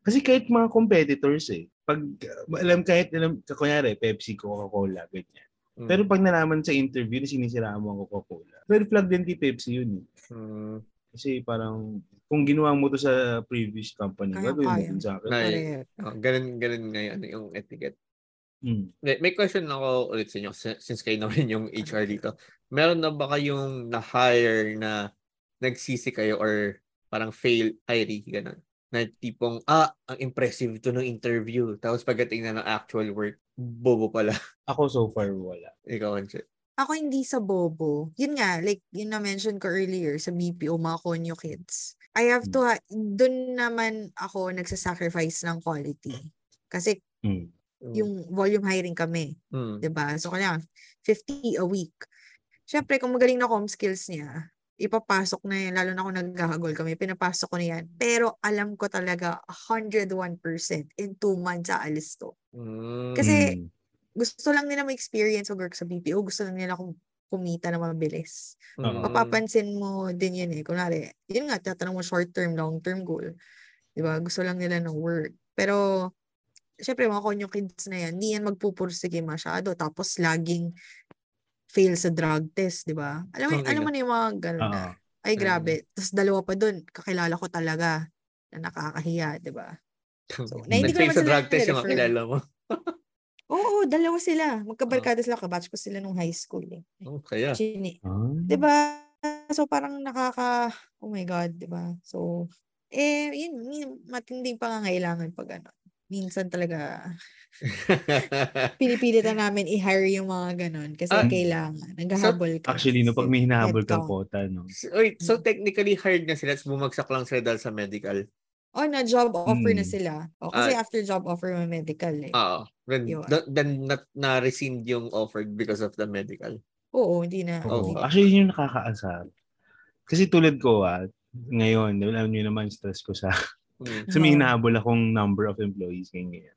Kasi kahit mga competitors eh. Pag, uh, alam kahit, alam, kunyari, Pepsi, Coca-Cola, ganyan. Mm. Pero pag nalaman sa interview na sinisiraan mo ang Coca-Cola, red flag din kay Pepsi yun eh. Mm. Kasi parang, kung ginawa mo to sa previous company, Kaya, gagawin mo din sa akin. Ay, oh, ganun, ganun ngayon yung etiquette. Mm. May, may question ako ulit sa inyo si- since kayo naman yung HR dito. Meron na ba kayong na-hire na nagsisi kayo or parang fail hiree, ganun? Na tipong, ah, ang impressive to ng interview. Tapos pagdating na ng actual work, bobo pala. Ako so far, wala. Ikaw, Anche. Ako hindi sa bobo. Yun nga, like yun na-mention ko earlier sa BPO, mga konyo kids. I have to, ha- dun naman ako nagsasacrifice ng quality. Kasi Mm. Yung volume hiring kami, Mm. 'di ba? So kailangan 50 a week. Syempre kung magaling na com skills niya, ipapasok na yan, lalo na kung naghahagol kami, pinapasok ko na yan. Pero alam ko talaga 101% in two months aalis to. Mm. Kasi Mm. gusto lang nila ma-experience mag-work sa BPO, gusto lang nila kung kumita na mabilis. Mm. Mapapansin mo din yun eh. Kunwari, yun nga, tatanong mo short-term, long-term goal. Di ba? Gusto lang nila ng work. Pero, syempre, mga konyo kids na yan, hindi yan magpupursige masyado. Tapos, laging fail sa drug test, di ba? Alam mo, Ang alam mo na yung mga ganun na. Oo. Ay, grabe. Tapos, dalawa pa dun, kakilala ko talaga na nakakahiya, di ba? So, na hindi ko naman sa drug test yung kakilala mo. Oo, dalawa sila. Magkabarkada sila. Kabatch ko sila nung high school. Eh. Oh, kaya. Chini. Ah. 'Di ba? So parang nakaka oh my god, 'di ba? So eh yun, yun matinding pangangailangan pag ano. Minsan talaga pinipilit na namin i-hire yung mga ganon kasi Ah, kailangan. Naghahabol ka. Actually, no, pag may hinahabol kang quota, no? So- Wait, so technically hired na sila, tapos bumagsak lang sila dahil sa medical. Oh, na job offer na Hmm. sila. O, kasi Ah. after job offer may medical eh. Oo. Then, Yun. th- then na, na-rescind yung offer because of the medical. Oo, hindi na. Oo. Oo. Actually, yun yung nakakaasar. Kasi tulad ko, ah, ngayon, alam niyo naman, stress ko sa, Mm. sa may Oo. hinahabol akong number of employees ngayon.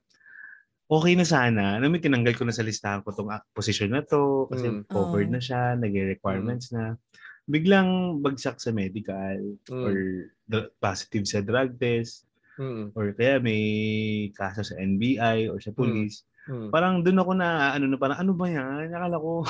Okay na sana, alam mo, tinanggal ko na sa listahan ko tong position na to, kasi Mm. covered na siya, nag-requirements na. Biglang bagsak sa medical, Mm. or the positive sa drug test, Mm. or kaya may kaso sa NBI or sa police. Mm. Parang doon ako na, ano na, parang ano ba yan? Akala ko,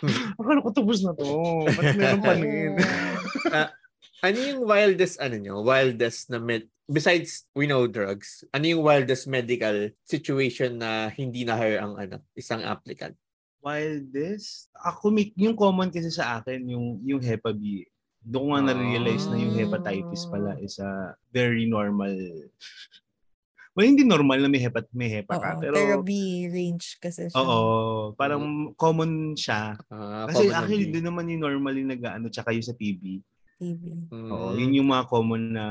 Hmm. akala ko tapos na to. Ba't meron pa rin? Oo. Ano yung wildest, ano nyo, wildest na med, besides we know drugs, ano yung wildest medical situation na hindi na-hire ang ano, isang applicant? Wildest? Ako, yung common kasi sa akin, yung, yung Hepa B. Doon ko nga na-realize na yung hepatitis pala is a very normal. Well, hindi normal na may hepat may hepa ka. Oo, Pero, pero B range kasi siya. oo, parang common siya. Ah, Kasi common actually, doon naman yung normally nag-ano, tsaka yung sa TB. TV. Mm. Oo, yun yung mga common na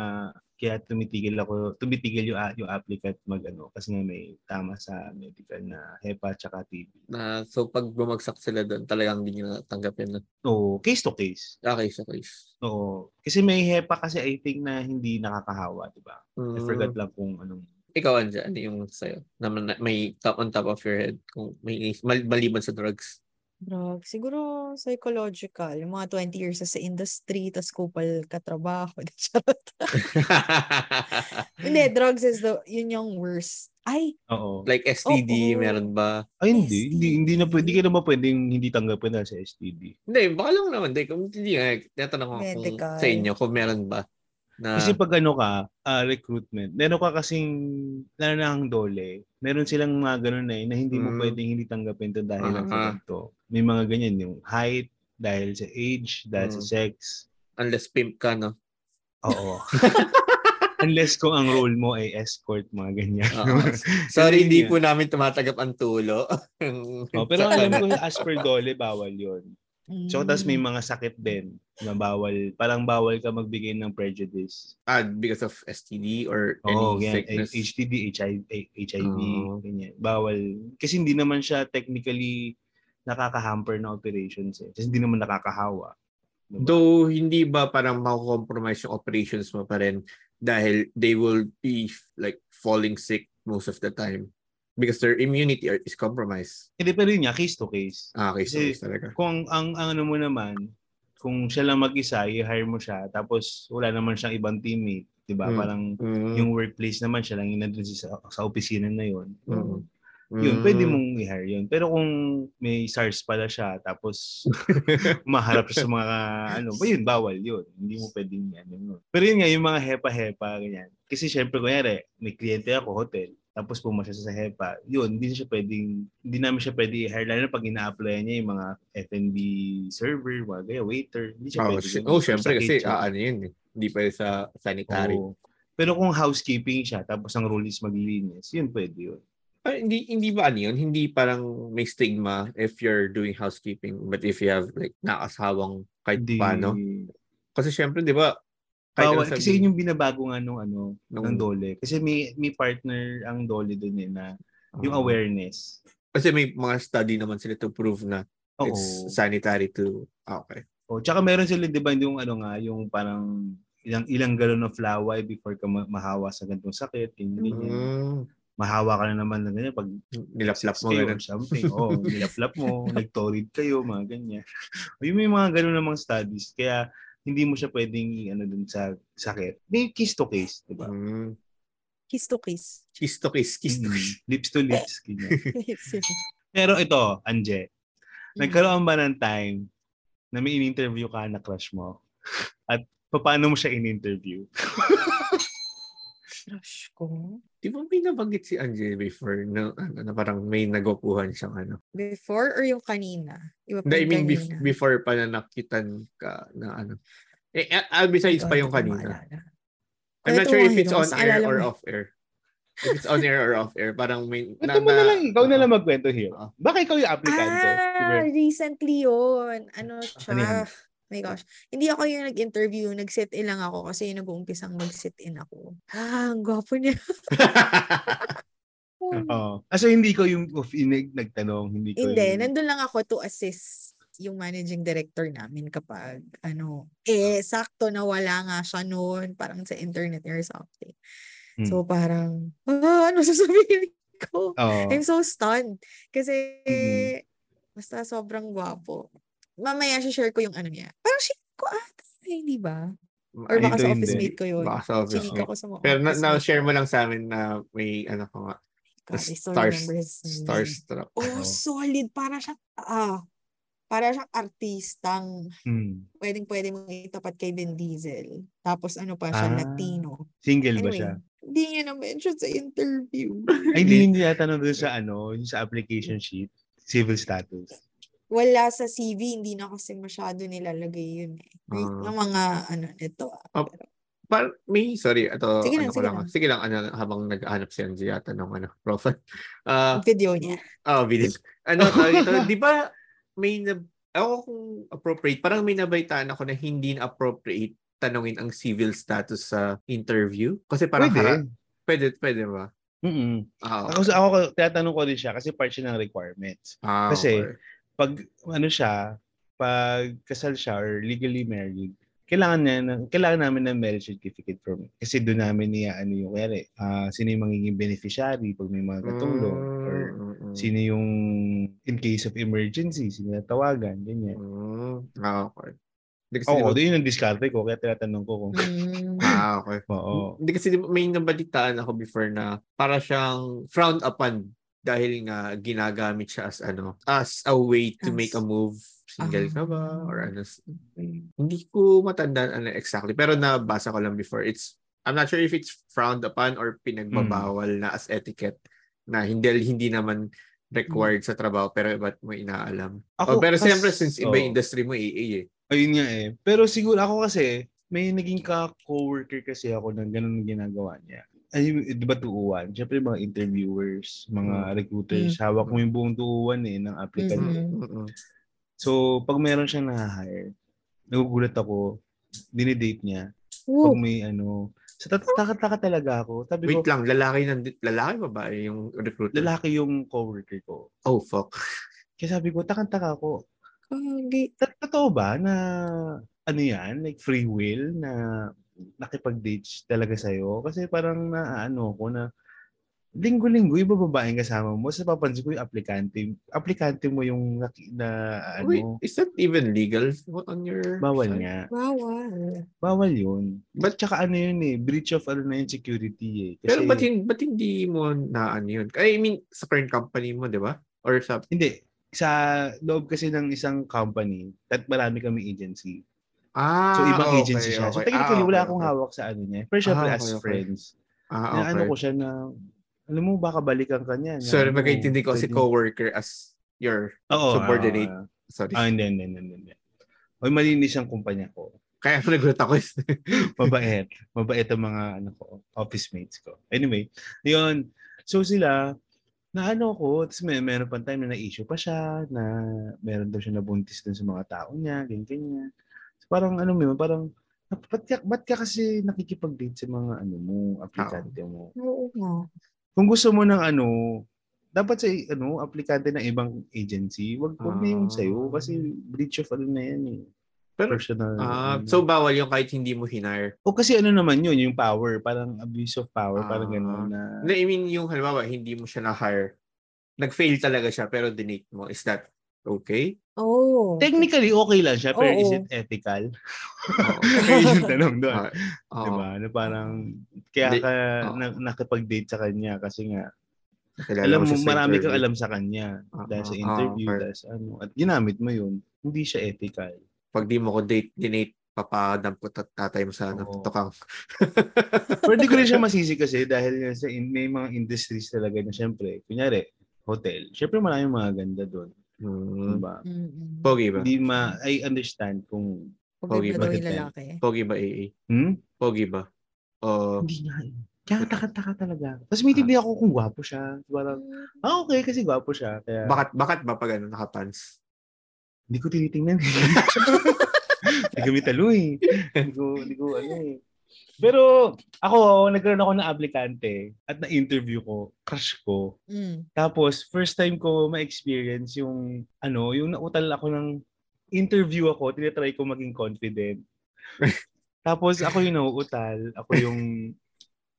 kaya tumitigil ako, tumitigil yung, a- yung applicant mag ano, kasi nga may tama sa medical na HEPA tsaka TB. Na, so pag bumagsak sila doon, talagang hindi nyo natanggapin na Oo, case to case. okay sa case. Oo. Kasi may HEPA kasi I think na hindi nakakahawa, di ba? I Mm. forgot lang kung anong Ikaw, Anja, ano yung sa'yo? Na may top on top of your head kung may mal- maliban sa drugs. Drug. Siguro psychological. Yung mga 20 years sa industry, tas kupal katrabaho. Charot. Hindi, drugs is the, yun yung worst. Ay, Oo. like STD, Oo. meron ba? Ay, hindi. STD. Hindi, hindi na pwede. Hindi ka naman pwedeng hindi tanggapin na sa STD. Hindi, baka lang naman. Hindi, kung hindi nga, tinatanong ko kung Medical. sa inyo kung meron ba na Kasi pag ano ka, ah, recruitment, meron ka kasing, lalo na ang dole, meron silang mga ganun na, eh, na hindi mo Mm. pwedeng hindi tanggapin to dahil lang sa ganito. May mga ganyan, yung height, dahil sa age, dahil sa Mm. sex. unless pimp ka, no? Oo. Unless kung ang role mo ay escort, mga ganyan. Oo. Sorry, hindi po namin tumatagap ang tulo. Oh, pero alam ko, as per dole, bawal yun. So, tapos may Mm. mga sakit din na bawal, parang bawal ka magbigay ng prejudice. ah, because of STD or any Oo, yan. sickness. HTD, HIV, HIV Oo. ganyan. Bawal. Kasi hindi naman siya technically nakaka-hamper na operations eh. Kasi hindi naman nakakahawa. Diba? Though hindi ba parang mako-compromise yung operations mo pa rin dahil they will be like falling sick most of the time because their immunity is compromised. Hindi, pero yun nga, case to case. Ah, okay, so Kasi- talaga. Kung ang, ang ano mo naman, kung siya lang mag-isa, i-hire mo siya, tapos wala naman siyang ibang teammate, di ba? Mm. Parang Mm. yung workplace naman siya lang yung nandun sa, sa opisina na yun. Mm. Yun, Mm. pwede mong i-hire yun. Pero kung may SARS pala siya, tapos maharap siya sa mga ano, ba yun, bawal yun. Hindi mo pwedeng yan. yun. Pero yun nga, yung mga hepa-hepa, ganyan. Kasi syempre, kunyari, may kliyente ako, hotel, tapos pumasya siya sa HEPA, yun, hindi siya pwedeng, hindi namin siya pwede i-hire, lalo na pag ina-apply niya yung mga F&B server, mga gaya, waiter, hindi siya Oh, pwede. sy- oh, syempre kasi ah, ano yun eh. Hindi pa sa sanitary. Oo. Pero kung housekeeping siya, tapos ang role is maglinis, yun pwede yun. Ah, hindi hindi ba ano yun? Hindi parang may stigma if you're doing housekeeping but if you have like nakasawang kahit Hindi, paano. Kasi syempre, di ba? Bawal, ano kasi sabihin- yun yung binabago nga nung ano, Nung- ng Dole. Kasi may may partner ang Dole doon eh na yung Ah. awareness. Kasi may mga study naman sila to prove na Oo. it's sanitary to... Ah, okay. Oh, tsaka meron sila 'di ba yung ano nga, yung parang ilang ilang galon of laway before ka ma- mahawa sa ganitong sakit, ganyan. Mm, Mahawa ka na naman ng ganyan pag nilaplap mo ganun. something. Oh, nilaplap mo, nagtorid kayo, mga ganyan. Yung may mga ganun namang studies. Kaya hindi mo siya pwedeng ano dun sa sakit. May case to case, 'di ba? Mm, Kiss to kiss. kiss to kiss, kiss to Mm, kiss. lips to lips. Pero ito, Anje, nagkaroon ba ng time na may in-interview ka na crush mo? At paano mo siya in-interview? Crush ko? Di ba may nabanggit si Angel before na, ano, na parang may nagupuhan siyang ano? Before or yung kanina? Iba pa I yung mean, bef- before pa na nakitan ka na ano. Eh, uh, besides pa yung kanina. maalala. I'm not sure if it's on air or off air. If it's on air or off air, parang may... Kwento mo na lang, ikaw na lang magkwento here. Baka ikaw yung applicante. Ah, recently yun. Ano siya? My gosh. Hindi ako yung nag-interview. Nag-sit-in lang ako kasi yung nag-uumpisang mag-sit-in ako. Ah, ang gwapo niya. Oo. Ah, so hindi ko yung of inig nagtanong, hindi ko Hindi, yung... nandun lang ako to assist yung managing director namin kapag ano, eh, sakto na wala nga siya noon, parang sa internet or something. Hmm. So parang, ah, ano sasabihin ko? Oo. I'm so stunned. Kasi, Mhm. basta sobrang gwapo. Mamaya share ko yung ano niya. Parang share ko ata, eh, hindi ba? Or Ay, baka sa hindi. office mate ko yun. Baka sa office mate. ko sa mga Pero na, na-share mo lang sa amin na may ano ko nga, God, name. starstruck. Oh, solid. Para siyang, ah, para siyang artistang Hmm. pwedeng pwede mong itapat kay Vin Diesel. Tapos ano pa siya, Ah. Latino. Single ba Anyway, siya? hindi niya na-mention sa interview. Ay, hindi niya tanong doon sa ano, yung sa application sheet, civil status. Wala sa CV, hindi na kasi masyado nilalagay yun eh. May, Ah. ng mga ano nito. Oh, Par, may, sorry, ito, Sige ano lang, ko sige lang. lang. Sige lang, ano, habang nag-ahanap si Angie yata ng ano, profile. Ah, Video niya. Oh, video. Ano ito? Di ba may na ako kung appropriate, parang may nabaitaan ako na hindi na appropriate tanungin ang civil status sa interview. Kasi parang Pwede. hara- pwede, pwede ba? Mm Ah, Ako, ako, tinatanong ko din siya kasi part siya ng requirements. ah, kasi, okay. Pag, ano siya, pag kasal siya or legally married, kailangan niya ng, kailangan namin ng marriage certificate from kasi doon namin niya ano yung kaya ah sino yung magiging beneficiary pag may mga katulong or Mm, mm, mm. sino yung in case of emergency sino na tawagan ganyan Mm, ah, okay. Hindi kasi, Oo, di ba- doon yung diskarte ko kaya tinatanong ko kung Mm. ah, okay. oo Hindi kasi di ba, may nabalitaan ako before na para siyang frowned upon dahil nga ginagamit siya as ano as a way to As- make a move. Single ka ba? Ah. or ano hindi ko matandaan ano exactly pero nabasa ko lang before. It's I'm not sure if it's frowned upon or pinagbabawal na as etiquette na hindi hindi naman required sa trabaho pero ba't mo inaalam? Ako, oh, pero kas- siyempre since iba yung industry mo AA eh ayun nga eh. Pero siguro ako kasi may naging ka-coworker kasi ako na ganun ang ginagawa niya. Ay, di ba tuuan? Siyempre mga interviewers, mga Mm. recruiters, hawak mo yung buong tuuan eh ng applicant. Mm-mm. So, pag meron siyang na-hire, nagugulat ako, dinidate niya. Woo. Pag may ano, sa so, taka talaga ako. Sabi ko, Wait lang, lalaki ng lalaki babae yung recruiter? lalaki yung coworker ko. Oh, fuck. Kaya sabi ko, takang-taka ako. Tot- Totoo ba na ano yan, like free will na nakipag-date talaga sa'yo? Kasi parang naano ko na linggo-linggo yung babaeng kasama mo. Sa papansin ko yung aplikante. Aplikante mo yung na, na Wait, ano, is that even legal on your bawal side? nga. Bawal. Bawal yun. But- tsaka ano yun eh, breach of ano na yun, security eh. Kasi, Pero ba't, ba't hindi mo na ano yun? I mean, sa current company mo, di ba? Or sa... Hindi. Sa loob kasi ng isang company, at marami kami agency. Ah, So, ibang okay, agency siya. So, okay. technically, Ah, wala okay, akong okay. hawak sa ano niya. Pero syempre, Ah, as okay, okay. friends, Ah, na ano okay. ko siya na, alam mo, baka balikan ka niya. na Sorry, ano, magkaintindi ko si coworker as your Oo, subordinate. ah, Sorry. Ah, hindi, hindi, hindi, hindi. Oy, malinis ang kumpanya ko. Kaya ako nagulat ako. Mabait. Mabait ang mga ano ko, office mates ko. Anyway, yun. So sila, na ano ko, tapos may meron pa time na na-issue pa siya, na meron daw siya nabuntis dun sa mga tao niya, ganyan, ganyan. Parang ano mo, parang, ba't ka, ba't ka kasi nakikipag-date sa mga ano mo, aplikante mo? Oo. Kung gusto mo ng ano, dapat sa ano, aplikante ng ibang agency, wag wag na yung Ah. sa'yo kasi breach of ano na yan eh. Pero, Personal. ah, ano. so, bawal yung kahit hindi mo hinire. o kasi ano naman yun, yung power, parang abuse of power, parang Ah. gano'n na. No, I mean, yung halimbawa, hindi mo siya na-hire. Nag-fail talaga siya, pero dinate mo. Is that okay? Oo. Technically, okay lang siya, pero Oo. is it ethical? Ayun yung tanong doon. Okay. Oo. Diba? Na parang, kaya ka na, nakipag-date sa kanya kasi nga, Kilala alam mo, marami kang alam sa kanya. Ah, dahil sa ah, interview, okay. dahil sa ano. At ginamit mo yun. Hindi siya ethical. Pag di mo ko date, dinate, papadampot at tatay mo sa ano, tukang. Pero di ko rin siya masisi kasi dahil sa may mga industries talaga na syempre, kunyari, hotel. Syempre maraming mga ganda doon. Hmm. Diba? Mm-mm. Pogi ba? Hindi ma, I understand kung, Pogi Pogi ba? ba yung Bakit lalaki? Pogi ba, AA? hmm? Pogi ba? O, Hindi nga eh. Kaya taka-taka talaga. Tapos may tindi ako kung gwapo siya. Parang, ah okay kasi gwapo siya. Kaya bakit, bakit ba pag ano, nakapants? hindi ko tinitingnan. Hindi kami talo eh. Hindi ko, hindi ko ano eh. Pero ako, nagkaroon ako ng aplikante at na-interview ko, crush ko. Mm. Tapos, first time ko ma-experience yung, ano, yung nautal ako ng interview ako, tinatry ko maging confident. Tapos, ako yung nauutal, ako yung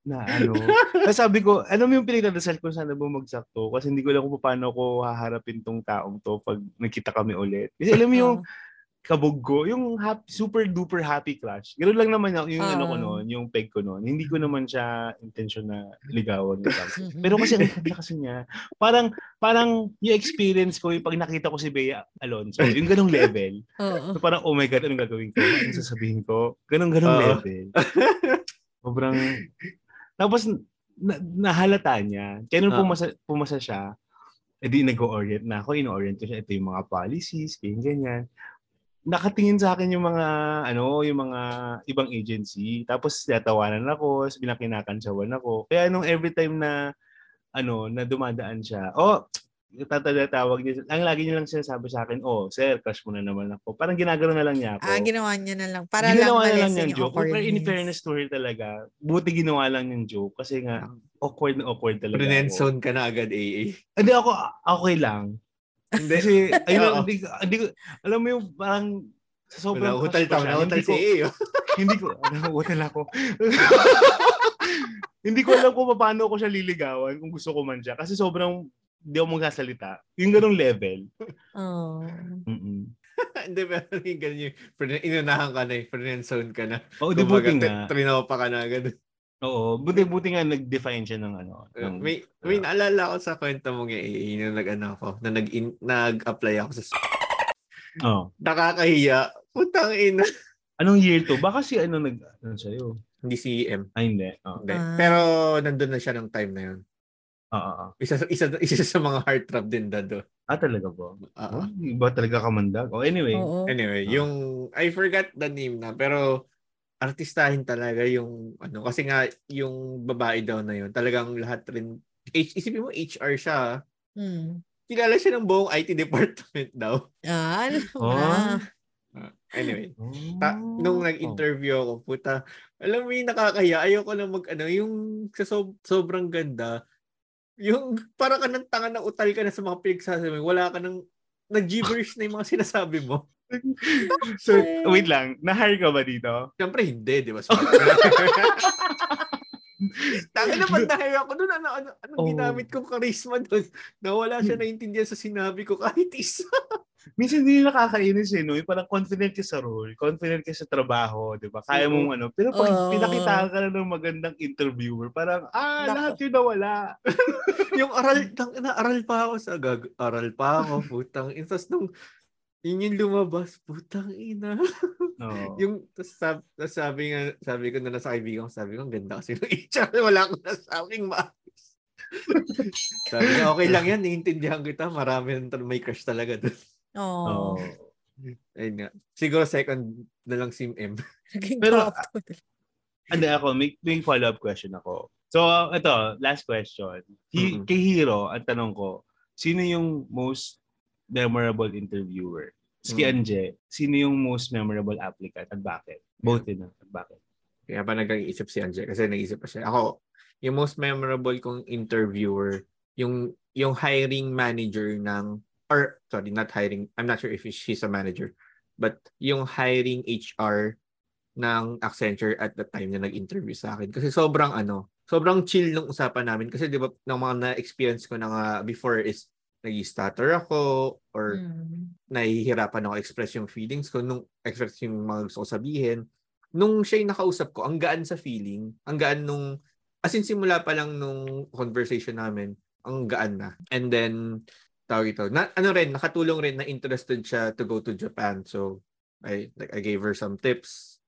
na ano. Tapos sabi ko, ano yung pinagdadasal ko sana bumagsak to? Kasi hindi ko alam kung paano ko haharapin tong taong to pag nagkita kami ulit. Kasi alam mo yung Kabog ko, yung happy, super duper happy crush. Ganoon lang naman yung, yung ano ko Ah. noon, yung peg ko noon. Hindi ko naman siya intention na ligawan. Pero kasi ang ganda kasi niya, parang parang yung experience ko yung pag nakita ko si Bea Alonso, yung ganong level. Oo. So parang, oh my God, anong gagawin ko? Anong sasabihin ko? Ganong ganong Oo. level. Sobrang, tapos na, nahalata niya. Kaya nung Ah. pumasa, pumasa siya, edi nag-orient na ako, ino-orient ko siya. Ito yung mga policies, ganyan, ganyan. Nakatingin sa akin yung mga, ano, yung mga ibang agency. Tapos, natawanan ako, binakinakansawan ako. Kaya nung every time na, ano, na dumadaan siya, oh, tatatawag niya. Ang lagi niya lang sinasabi sa akin, oh, sir, crush mo na naman ako. Parang ginagano na lang niya ako. Ah, ginawa niya na lang. Para Ginawa lang na lang yung joke. Pero in awkwardness. fairness to her talaga, buti ginawa lang niyang joke kasi nga awkward na awkward talaga Friend ako. ka na agad, AA. Hindi ako okay lang. Hindi. Kasi ayun hindi, ko- hindi ko alam mo yung parang sa sobrang crush ko tao, nahutal hindi si oh. hindi ko, nahutal ako. hindi ko alam kung paano ko siya liligawan kung gusto ko man siya. Kasi sobrang hindi ako magsasalita. Yung ganong level. Oh. Mm-mm. Hindi, pero yung ganyan yung friend- inunahan ka na eh. Friend zone ka na. Oo, di Kumbaga, buti nga. Trinopa ka na agad. Oo, buti-buti nga nag-define siya ng ano. Ng, may, may naalala ko sa kwento mong yung AA nung nag-ano ako, na nag nag-apply ako sa oh. nakakahiya. Putang ina. Anong year to? Baka si ano nag, ano sa'yo? Hindi si EM. Ay, hindi. Oo. Hindi. Ah. Pero nandun na siya ng time na yun. Oo, oo. Isa, isa, isa sa mga heart trap din dado. Ah, talaga ba? Oo. Oh, iba talaga kamandag. Oh, anyway. Oo. Anyway, Ah. yung I forgot the name na pero artistahin talaga yung ano kasi nga yung babae daw na yun talagang lahat rin H, isipin mo HR siya. Hmm. kilala siya ng buong IT department daw Ah, ano Oh. Ah, anyway Oh. ta- nung nag-interview ako puta alam mo yung nakakaya ayoko na mag ano yung sa sob- sobrang ganda yung para ka ng tanga na utal ka na sa mga pinagsasabi wala ka nang nag-gibberish na yung mga sinasabi mo So, wait lang. Na-hire ka ba dito? Siyempre hindi, di ba? Tangi na pag na-hire ako doon, ano, ano, anong Oh. ginamit kong charisma doon? Nawala siya naintindihan sa sinabi ko kahit isa. Minsan hindi nakakainis eh, no? Yung parang confident ka sa role, confident ka sa trabaho, di ba? Kaya mong ano. Pero pag Oo. pinakita ka na ng magandang interviewer, parang, ah, Nako. lahat yun nawala. yung aral, tang, na, aral pa ako sa gag, aral pa ako, putang. Tapos nung, yun yung lumabas, putang ina. No. yung, tapos sabi, tas sabi nga, sabi ko na sa kaibigan ko, sabi ko, ang ganda kasi ng HR, wala akong nasabing maayos. sabi ko, okay lang yan, naiintindihan kita, marami nang may crush talaga doon. Oh. Oh. Ayun nga. Siguro second na lang si M. Pero. Ano ako, may, may follow-up question ako. So, ito, last question. Hi- Mhm. Kay Hiro, ang tanong ko, sino yung most memorable interviewer? Si Mhm. Anje, sino yung most memorable applicant at bakit? Both din at bakit? Kaya pa nag-iisip si Anje kasi nag-iisip pa siya. Ako, yung most memorable kong interviewer, yung yung hiring manager ng or sorry, not hiring. I'm not sure if she's a manager. But yung hiring HR ng Accenture at the time na nag-interview sa akin. Kasi sobrang ano, sobrang chill ng usapan namin. Kasi di ba, ng mga na-experience ko na nga before is nag-stutter ako or Hmm. nahihirapan ako express yung feelings ko, nung express yung mga gusto ko sabihin. Nung siya yung nakausap ko, ang gaan sa feeling, ang gaan nung, as in simula pa lang nung conversation namin, ang gaan na. And then, tawag ito, na, ano rin, nakatulong rin na interested siya to go to Japan. So, I, like, I gave her some tips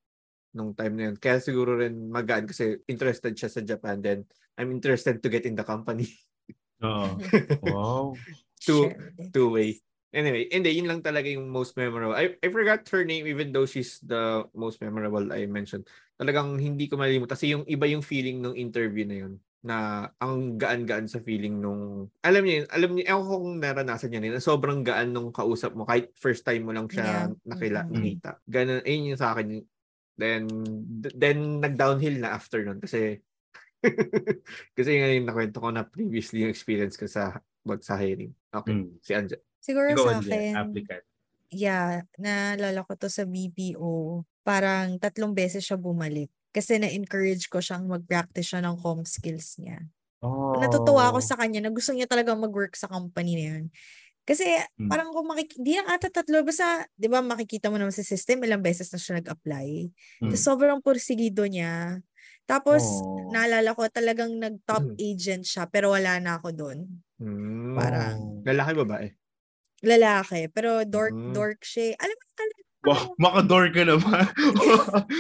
nung time na yun. Kaya siguro rin magaan kasi interested siya sa Japan. Then, I'm interested to get in the company. Oo. wow. Share din. two-way. Anyway, hindi, yun lang talaga yung most memorable. I, I forgot her name even though she's the most memorable I mentioned. Talagang hindi ko malimutan. Kasi yung iba yung feeling nung interview na yun na ang gaan-gaan sa feeling nung alam niyo yun, alam niyo ewan ko kung naranasan niya na sobrang gaan nung kausap mo kahit first time mo lang siya Yeah. nakila, Mhm. nakita. Ganun, ayun yung sa akin. Then, then nag-downhill na after nun kasi kasi nga yung nakwento ko na previously yung experience ko sa about sa hiring. Okay, Mm. si Anja. Siguro Ikaw, sa akin, applicant. yeah, naalala ko to sa BPO. Parang tatlong beses siya bumalik. Kasi na-encourage ko siyang mag-practice siya ng com skills niya. Oh. Natutuwa ako sa kanya na gusto niya talaga mag-work sa company na yun. Kasi Hmm. parang kung makik... Di lang ata tatlo. Basta, di ba makikita mo naman sa system, ilang beses na siya nag-apply. Mm. Tapos sobrang pursigido niya. Tapos, Oh. naalala ko talagang nag-top Mm. agent siya, pero wala na ako doon. Hmm. Parang- Lalaki babae? Lalaki. Pero dork, Mm. dork siya. Alam mo, alam, Wow, makador ka naman.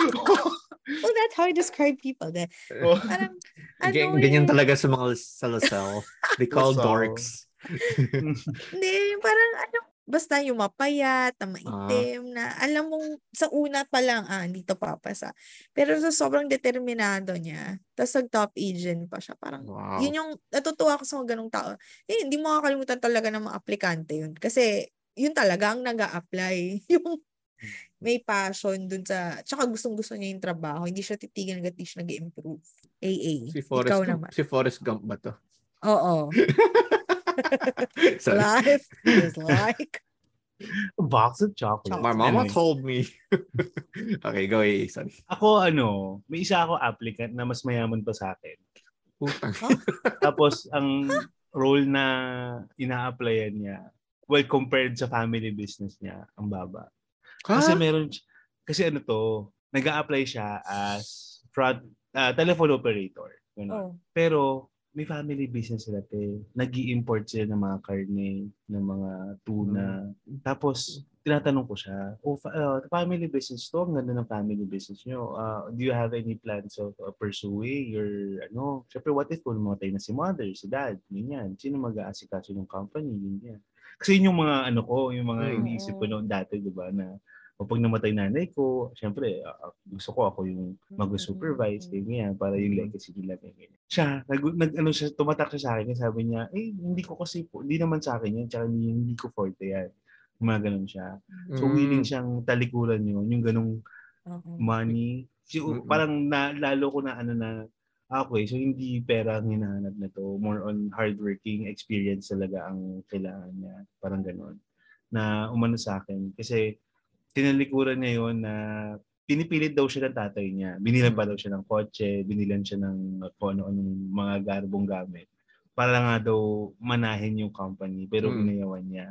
oh, that's how I describe people. De, Oh. parang, ano Gan- ganyan eh, talaga sa mga sa Lasal. They call dorks. Hindi, parang ano, basta yung mapayat, Ah. na maitim, na alam mong sa una pa lang, ah, dito papasa. Pero sa sobrang determinado niya, tapos nag-top agent pa siya, parang, Wow. yun yung, natutuwa ako sa mga ganong tao. Eh, hindi mo makakalimutan talaga ng mga aplikante yun. Kasi, yun talaga ang nag apply yung may passion dun sa, tsaka gustong-gusto niya yung trabaho. Hindi siya titigil hanggat di siya nag-improve. AA. Si Forrest Ikaw Gump. naman. Si Forrest Gump ba to? Oo. Life is like A box of chocolate. My mama Anyway, told me. okay, go eh. Sorry. Ako ano, may isa ako applicant na mas mayaman pa sa akin. Putang. Tapos ang role na ina-applyan niya, well compared sa family business niya, ang baba. Kasi Ha? meron si- kasi ano to, nag apply siya as front ah, telephone operator. Ganun. oh. Pero may family business sila te. nag import sila ng mga karne, ng mga tuna. Tapos tinatanong ko siya, oh, fa- uh, family business to, ang ganda ng family business nyo. Uh, do you have any plans of uh, pursuing your, ano, syempre what if kung mamatay na si mother, si dad, ganyan. Sino mag-aasikaso ng company, ganyan. Kasi yun yung mga ano ko, yung mga Hmm. iniisip ko noon dati, di ba, na O pag namatay nanay ko, syempre, uh, gusto ko ako yung mag-supervise, ganyan, para yung legacy nila. Ganyan. Siya, nag, nag, ano siya, tumatak siya sa akin, sabi niya, eh, hindi ko kasi, po, hindi naman sa akin yan, tsaka hindi, hindi ko forte yan. Mga ganun siya. So, Mm. willing siyang talikuran yun, yung ganung Oo. money. So, parang na, lalo ko na ano na, ah, okay, so hindi pera ang hinahanap na to. More on hardworking experience talaga ang kailangan niya. Parang ganon. Na umano sa akin. Kasi tinalikuran niya yun na pinipilit daw siya ng tatay niya. Binilan pa daw siya ng kotse, binilan siya ng kung ano-anong mga garbong gamit. Para nga daw manahin yung company. Pero Mm. inayawan niya.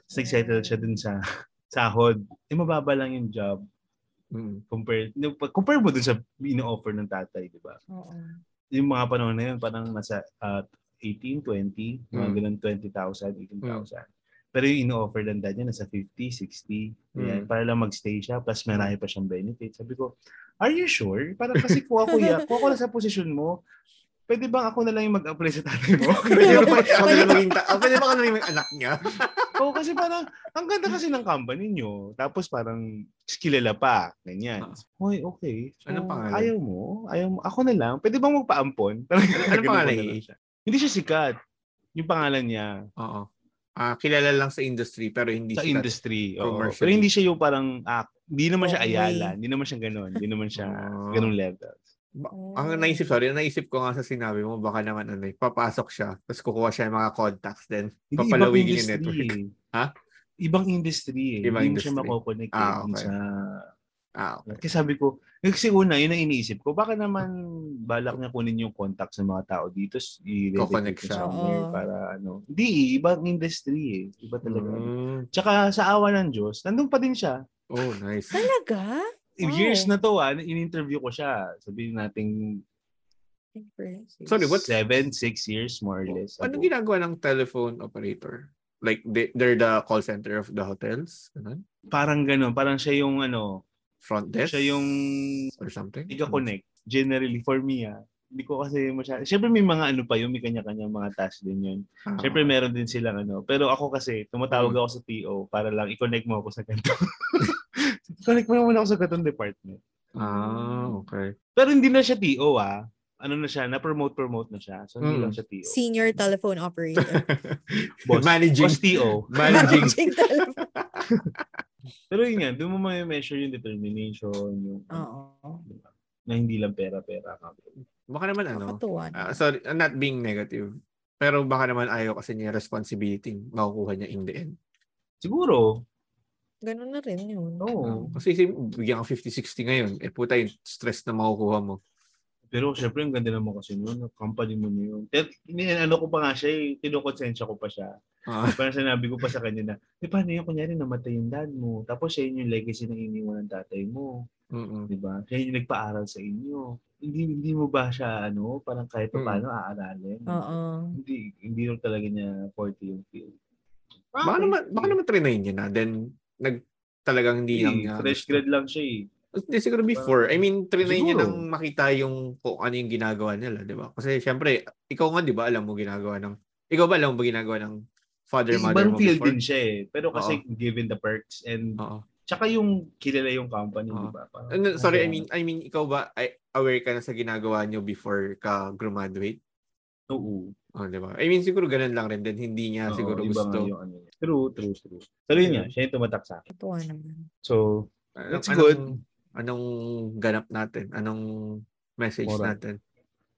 Tapos nag-settle siya dun sa sahod. Eh, mababa lang yung job Mm. compare compare mo dun sa ino-offer ng tatay, di ba? Oo. Yung mga panahon na yun, parang nasa uh, 18, 20, mga Mm. ganun 20,000, 18,000. Pero yung ino-offer ng dad niya nasa 50, 60, yan, Mm. para lang magstay siya, plus marami pa siyang benefits. Sabi ko, are you sure? Parang kasi kung ako, ya, kung ako na sa posisyon mo, pwede bang ako na lang yung mag-apply sa tatay mo? Pwede ba ako na lang pwede ba ako na lang yung anak niya? Oo, kasi parang, ang ganda kasi ng company nyo. Tapos parang, kilala pa. Ganyan. Hoy, okay. So, Anong pangalan? Ayaw mo? Ayaw mo? Ako na lang. Pwede bang magpaampon? Parang ganun pangalan ko niya? lang. Hindi siya sikat. Yung pangalan niya Oo. Ah, kilala lang sa industry pero hindi sa sikat. industry. Oo. Pero hindi siya yung parang, ah, hindi naman siya Okay. Ayala. Hindi naman siya ganun. Hindi naman siya Oh. ganung level. Ba- Oh. ang naisip, sorry, ang naisip ko nga sa sinabi mo, baka naman ano, eh, papasok siya, tapos kukuha siya ng mga contacts, then Hindi, papalawigin yung network. industry. eh. Ha? Ibang industry eh. Ibang hindi mo siya industry. makokonect Ah, okay. sa Ah, okay. Kasi sabi ko, kasi una, yun ang iniisip ko, baka naman balak niya kunin yung contacts ng mga tao dito, ko siya. Oo. para ano. Hindi, ibang industry eh. Iba talaga. Mm. Tsaka sa awa ng Diyos, nandun pa din siya. Oh, nice. Talaga? Wow. Years na to ah, in-interview ko siya. Sabihin natin. Sorry, what? seven, six years more or less. Ago. ginagawa ng telephone operator? Like, they, they're the call center of the hotels? Ganun? Parang ganun. Parang siya yung ano, Front desk? siya yung Or something? iga-connect. Generally, for me ah. Hindi ko kasi masyado. Siyempre may mga ano pa yun, may kanya-kanya mga task din yun. Ah. Siyempre meron din silang ano. Pero ako kasi, tumatawag Mm. ako sa TO para lang i-connect mo ako sa ganito. Connect mo muna ako sa ganitong department. Ah, okay. Pero hindi na siya TO ah. Ano na siya, na-promote-promote na siya. So hindi Mm. lang siya TO. Senior telephone operator. Boss. Managing. Boss TO. Managing. Managing telephone. Pero yun nga, doon mo may measure yung determination, yung Oo. na hindi lang pera-pera ka. Baka naman ano, ah, sorry, I'm not being negative. Pero baka naman ayaw kasi niya responsibility makukuha niya in the end. Siguro, Ganun na rin yun. oo. Kasi si bigyan ka 50-60 ngayon, eh puta yung stress na makukuha mo. Pero syempre, ang ganda naman kasi noon, company mo na yun. Ano ko pa nga siya, eh, kinukonsensya ko pa siya. Ah, Parang sinabi ko pa sa kanya na, di paano yung kunyari namatay yung dad mo, tapos siya yun yung legacy ng iniwan ng tatay mo, mm-mm. di ba? Siya yung nagpaaral sa inyo. Hindi hindi mo ba siya, ano, parang kahit pa Mm. paano aaralin? Oo. Hindi, hindi rin talaga niya forte yung field. Baka naman, baka naman trinayin niya na. Then, nag, talagang hindi lang fresh grad lang siya eh. Hindi, siguro before. I mean, trinay niya nang makita yung kung ano yung ginagawa nila, di ba? Kasi syempre, ikaw nga, di ba, alam mo ginagawa ng, ikaw ba alam mo ginagawa ng father, mother Ibang mo field before? din siya eh. Pero kasi given the perks and Oo. tsaka yung kilala yung company, Oo. di ba? Parang, Ano, sorry, I mean, I mean, ikaw ba, ay, aware ka na sa ginagawa niyo before ka graduate? Oo. Oh, di ba? I mean, siguro ganun lang rin din. Hindi niya Oo, siguro iba nga gusto. yung ano niya. True, true, true. Pero yun nga, siya yung tumatak sa akin. Katuwa naman. So, Anong, It's good. Anong, anong ganap natin? Anong message Moral. natin?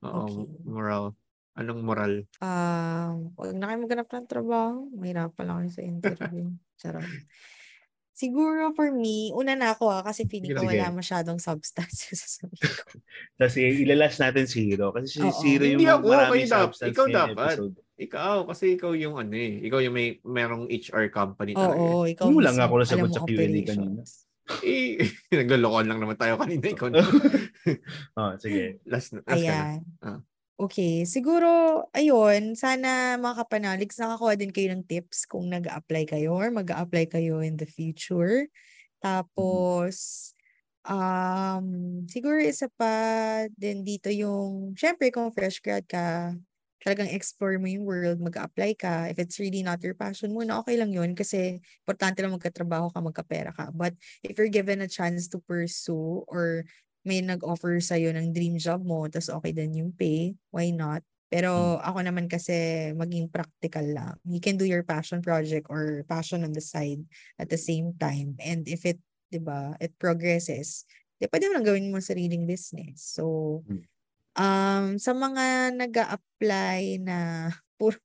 Oo, Okay. moral. Anong moral? Ah, wag na kayo maghanap ng trabaho. Mahirapan lang kayo sa interview. Charot. Siguro for me, una na ako ah, kasi feeling ko wala masyadong substance yung sasabihin ko. kasi ilalas natin si Hero. Kasi si Oo. Hero yung Hindi ako, maraming dap- substance ikaw dapat. episode. Ikaw, kasi ikaw yung ano eh. Ikaw yung may merong HR company talaga. Oo, ikaw mo lang ako nasagot sa Q&A kanina. Eh, naglolokohan lang naman tayo kanina. Ikaw na. Oh, sige. last, na- last ka na. Ayan. Ah. Okay, siguro, ayun, sana mga kapanaligs, nakakuha din kayo ng tips kung nag apply kayo or mag apply kayo in the future. Tapos, um, siguro isa pa din dito yung, syempre kung fresh grad ka, talagang explore mo yung world, mag-apply ka. If it's really not your passion muna, okay lang yun kasi importante lang magkatrabaho ka, magkapera ka. But if you're given a chance to pursue or may nag-offer sa'yo ng dream job mo, tas okay din yung pay, why not? Pero ako naman kasi maging practical lang. You can do your passion project or passion on the side at the same time. And if it, di ba, it progresses, di pwede mo lang gawin mo sariling business. So, Hmm. Um, sa mga nag apply na puro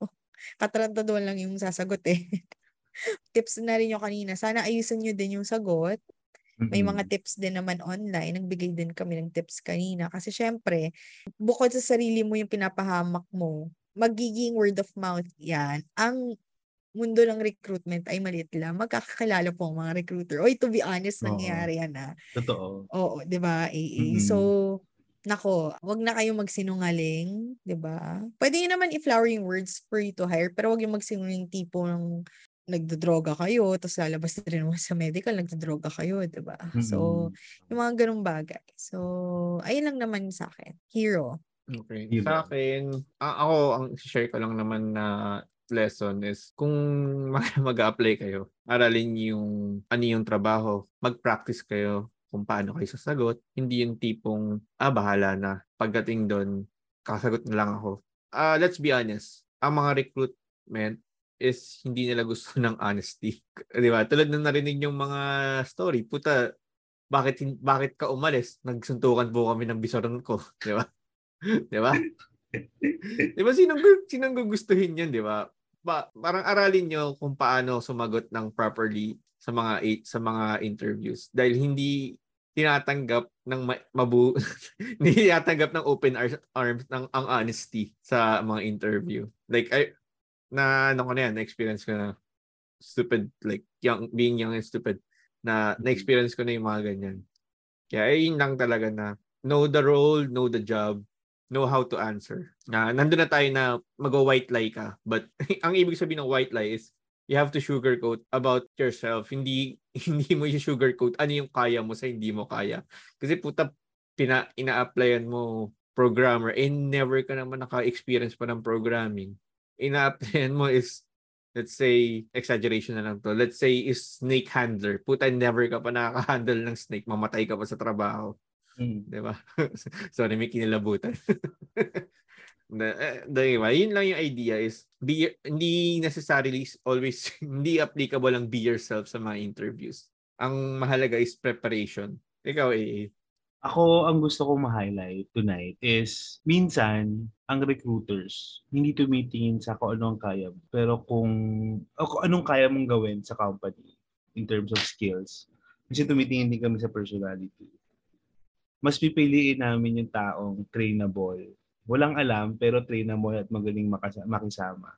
katarantaduhan lang yung sasagot eh. Tips na rin yung kanina. Sana ayusin nyo din yung sagot. May mga tips din naman online. Nagbigay din kami ng tips kanina. Kasi syempre, bukod sa sarili mo yung pinapahamak mo, magiging word of mouth yan. Ang mundo ng recruitment ay maliit lang. Magkakakilala po ang mga recruiter. Oy, to be honest, Oo. nangyayari yan ah. Totoo. Oo, 'di ba? AA. Mm. So, nako, wag na kayong magsinungaling, 'di ba? Pwede naman i-flower yung words for you to hire, pero wag yung magsinungaling tipo ng nagdodroga kayo, tapos lalabas na rin naman sa medical, nagdodroga kayo, 'di ba? So, yung mga ganung bagay. So, ayun lang naman sa akin. Hero. Okay. Hero. Sa akin, a- ako, ang share ko lang naman na lesson is kung mag-apply kayo, aralin yung ano yung trabaho, mag-practice kayo kung paano kayo sasagot. Hindi yung tipong, ah, bahala na. Pagdating doon, kasagot na lang ako. Ah, let's be honest, ang mga recruitment is hindi nila gusto ng honesty. Di ba? Tulad na narinig yung mga story, puta, bakit bakit ka umalis? Nagsuntukan po kami ng bisoron ko, di ba? di ba? Di ba sinong, sinong gugustuhin yun, di ba? Ba, parang aralin nyo kung paano sumagot ng properly sa mga eight, sa mga interviews dahil hindi tinatanggap ng ma- mabu tinatanggap ng open ar- arms ng ang honesty sa mga interview. Like I na ano ko na yan, na-experience ko na stupid like young being young and stupid na na-experience ko na yung mga ganyan. Kaya yun lang talaga na know the role, know the job, know how to answer. Na nandun na tayo na mag-white lie ka. But ang ibig sabihin ng white lie is you have to sugarcoat about yourself. Hindi hindi mo i-sugarcoat ano yung kaya mo sa hindi mo kaya. Kasi puta pina ina-applyan mo programmer eh never ka naman naka-experience pa ng programming. Ina-applyan mo is let's say exaggeration na lang to. Let's say is snake handler. Puta never ka pa nakaka-handle ng snake, mamatay ka pa sa trabaho. Mm. Di ba? Sorry, may kinilabutan. Eh, di ba? Yun lang yung idea is be, hindi necessarily always, hindi applicable ang be yourself sa mga interviews. Ang mahalaga is preparation. Ikaw, AA. Ako, ang gusto kong ma-highlight tonight is minsan, ang recruiters, hindi tumitingin sa kung ano ang kaya mo, pero kung, kung anong kaya mong gawin sa company in terms of skills. Kasi tumitingin din kami sa personality. Mas pipiliin namin yung taong trainable. Walang alam, pero trainable at magaling makasa- makisama.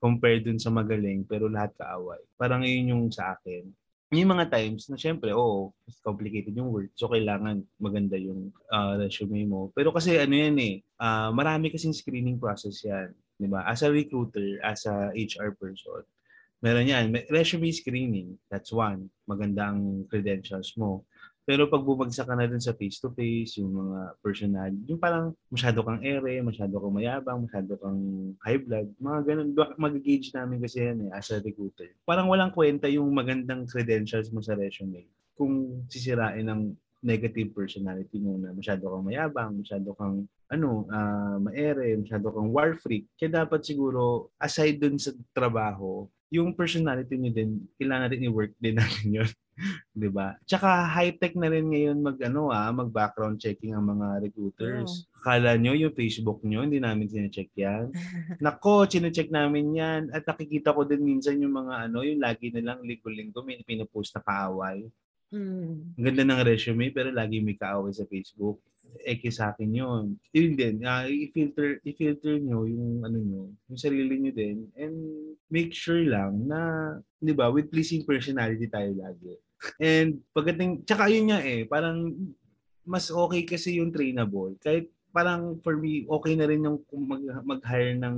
Compared dun sa magaling, pero lahat kaaway. Parang yun yung sa akin yung mga times na syempre, oo, mas complicated yung work. So, kailangan maganda yung ah, resume mo. Pero kasi ano yan eh, ah, marami kasing screening process yan. Di ba? As a recruiter, as a HR person, meron yan. Resume screening, that's one. Maganda ang credentials mo. Pero pag bumagsak ka na dun sa face-to-face, yung mga personal, yung parang masyado kang ere, masyado kang mayabang, masyado kang high blood, mga ganun. Mag-gauge namin kasi yan eh, as a recruiter. Parang walang kwenta yung magandang credentials mo sa resume kung sisirain ng negative personality mo na masyado kang mayabang, masyado kang ano, ah maere, masyado kang war freak. Kaya dapat siguro, aside dun sa trabaho, yung personality niyo din, kailangan natin i-work din natin yun. 'di ba? Tsaka high-tech na rin ngayon mag ano ah, mag background checking ang mga recruiters. Akala nyo yung Facebook nyo, hindi namin sine-check yan. Nako, chine-check namin yan. At nakikita ko din minsan yung mga ano, yung lagi nilang linggo-linggo may pinopost na kaaway. Mm. Ang ganda ng resume pero lagi may kaaway sa Facebook. Eke sa akin yun. Yun din, ah, i-filter, i-filter nyo yung ano nyo, yung sarili nyo din and make sure lang na, di ba, with pleasing personality tayo lagi. And pagdating, tsaka yun nga eh, parang mas okay kasi yung trainable. Kahit parang for me, okay na rin yung mag, mag-hire ng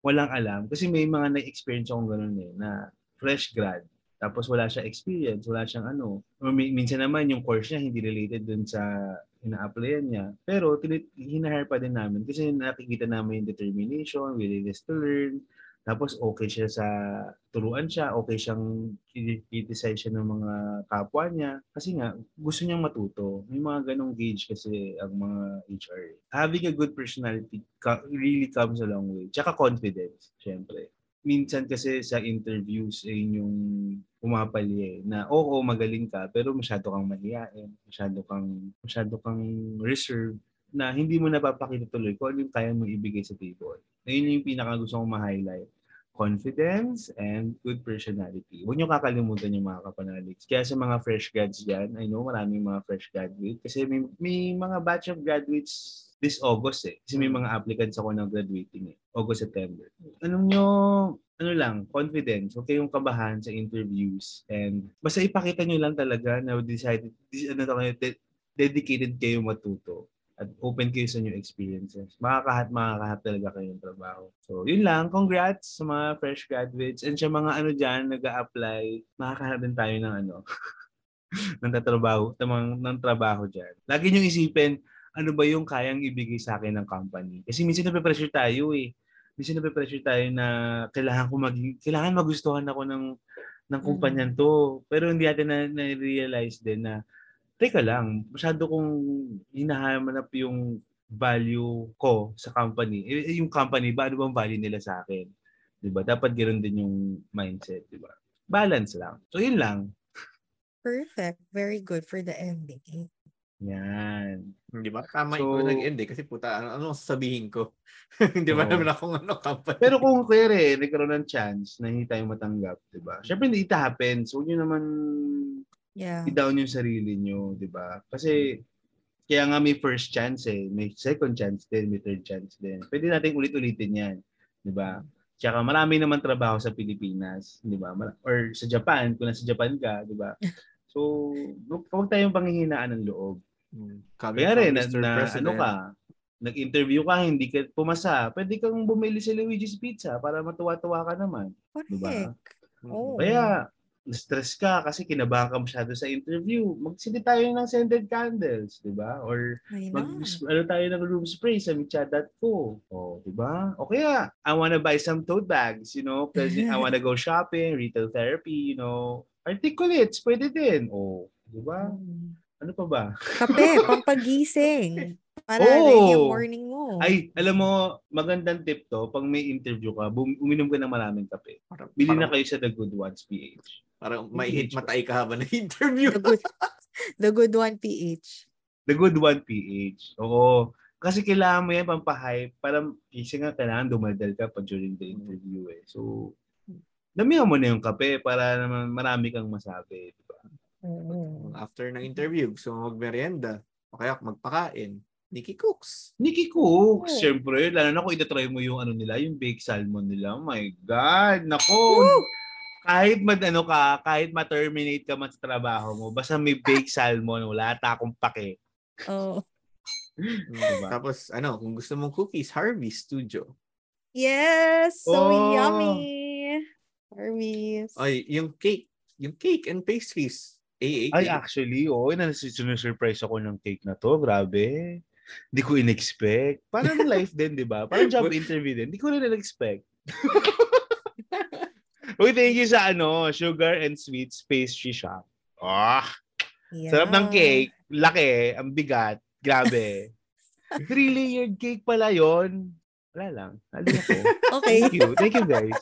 walang alam. Kasi may mga na-experience akong ganun eh, na fresh grad. Tapos wala siya experience, wala siyang ano. Or mi- minsan naman yung course niya hindi related dun sa ina-applyan niya. Pero tinit- hinahire pa din namin kasi nakikita namin yung determination, willingness to learn. Tapos okay siya sa turuan siya, okay siyang criticize siya ng mga kapwa niya. Kasi nga, gusto niyang matuto. May mga ganong gauge kasi ang mga HR. Having a good personality really comes a long way. Tsaka confidence, syempre minsan kasi sa interviews ay eh, yung pumapali eh, na oo, magaling ka, pero masyado kang mahihain, masyado kang, masyado kang reserved, na hindi mo napapakita tuloy kung ano yung kaya mong ibigay sa table. Na yun yung pinaka gusto kong ma-highlight. Confidence and good personality. Huwag niyo kakalimutan yung mga kapanaligs. Kaya sa mga fresh grads dyan, I know maraming mga fresh graduates. Kasi may, may mga batch of graduates this August eh. Kasi may mga applicants ako na graduating eh. August, September. Anong nyo, ano lang, confidence. Huwag kayong kabahan sa interviews. And basta ipakita nyo lang talaga na decided, ano to dedicated kayo matuto at open kayo sa new experiences. Makakahat, makakahat talaga kayo ng trabaho. So, yun lang. Congrats sa mga fresh graduates and sa mga ano dyan, nag apply makakahanap din tayo ng ano, ng tatrabaho, ng, ng trabaho dyan. Lagi nyo isipin, ano ba yung kayang ibigay sa akin ng company. Kasi minsan nape-pressure tayo eh. Minsan nape-pressure tayo na kailangan ko mag kailangan magustuhan ako ng ng kumpanyan to. Pero hindi natin na, na-realize din na teka lang, masyado kong hinahanap yung value ko sa company. Eh, yung company, ba ano bang value nila sa akin? 'Di ba? Dapat ganoon din yung mindset, 'di ba? Balance lang. So yun lang. Perfect. Very good for the ending. Yan. Hindi ba? Tama So- yung nag-end eh. Kasi puta, ano, ano sasabihin ko? Hindi ba Oo. naman akong ano company? Pero kung kaya nagkaroon ng chance na hindi tayo matanggap, 'di ba? Syempre hindi it happens. Huwag niyo naman Yeah. i-down yung sarili niyo, 'di ba? Kasi kaya nga may first chance eh, may second chance din, may third chance din. Pwede nating ulit-ulitin 'yan, 'di ba? Tsaka marami naman trabaho sa Pilipinas, 'di ba? Or sa Japan, kung nasa Japan ka, 'di ba? So, huwag tayong panghihinaan ng loob. Hmm. Coming Kaya from rin, na, Mr. na ano President. ka, nag-interview ka, hindi ka pumasa, pwede kang bumili sa Luigi's Pizza para matuwa-tuwa ka naman. Diba? Correct. Hmm. Oh. Kaya, stress ka kasi kinabahan ka masyado sa interview. Magsindi tayo ng scented candles, di ba? Or mag ano tayo ng room spray sa mitcha.co. Oh, di ba? O kaya, I wanna buy some tote bags, you know, because I wanna go shopping, retail therapy, you know. Articulates, pwede din. Oh, di ba? Ano pa ba? Kape, pampagising. Para ready yung morning mo. Ay, alam mo, magandang tip to, pag may interview ka, bum- uminom ka ng maraming kape. Bili na kayo sa The Good Ones PH. Parang may hit matay ka habang na-interview. The good, the good one PH. The Good One PH. Oo. Kasi kailangan mo yan pampahype. Para, kasi nga kailangan dumaldal ka pa during the interview eh. So, damihan mo na yung kape para naman marami kang masabi. Diba? Oo. After ng interview, gusto mo magmerienda. O kaya magpakain. Nikki Cooks. Nikki Cooks, Oo. syempre. Lalo na kung itatry mo yung ano nila, yung baked salmon nila. Oh my God! Nako! Kahit mad, ano ka, kahit ma-terminate ka man sa trabaho mo, basta may baked salmon, wala ta akong pake. Oh. Diba? Tapos, ano, kung gusto mong cookies, Harvey Studio. Yes! So Oh. yummy! Hermes. Ay, yung cake. Yung cake and pastries. AA Ay, actually, oo. Oh, surprise ako ng cake na to. Grabe. Hindi ko in-expect. Parang life din, di ba? Parang job interview din. Hindi ko rin in-expect. Uy, thank you sa ano, Sugar and Sweets Pastry Shop. Ah, sarap ng Yeah. cake. Laki, ang bigat. Grabe. Three-layered cake pala yon. Wala lang. Alam ako. Okay. Thank you. Thank you, guys.